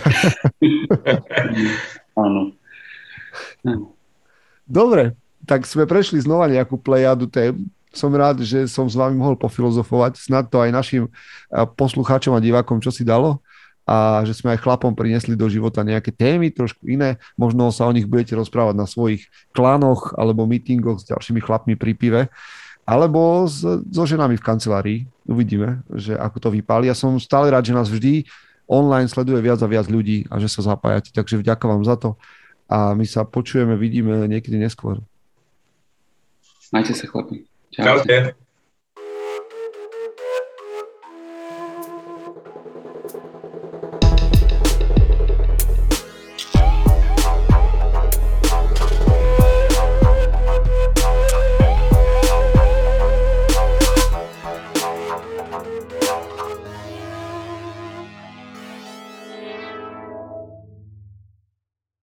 Áno. Dobre, tak sme prešli znova nejakú plejadu tém som rád, že som s vami mohol pofilozofovať. Snad to aj našim eh, poslucháčom a divákom čo si dalo a že sme aj chlapom priniesli do života nejaké témy, trošku iné. Možno sa o nich budete rozprávať na svojich klanoch alebo mítingoch s ďalšími chlapmi pri pive alebo s, so ženami v kancelárii. Uvidíme, že ako to vypáli. Ja som stále rád, že nás vždy online sleduje viac a viac ľudí a že sa zapájate. Takže vďaka vám za to a my sa počujeme, vidíme niekedy neskôr. Majte sa chlapi. Čaute.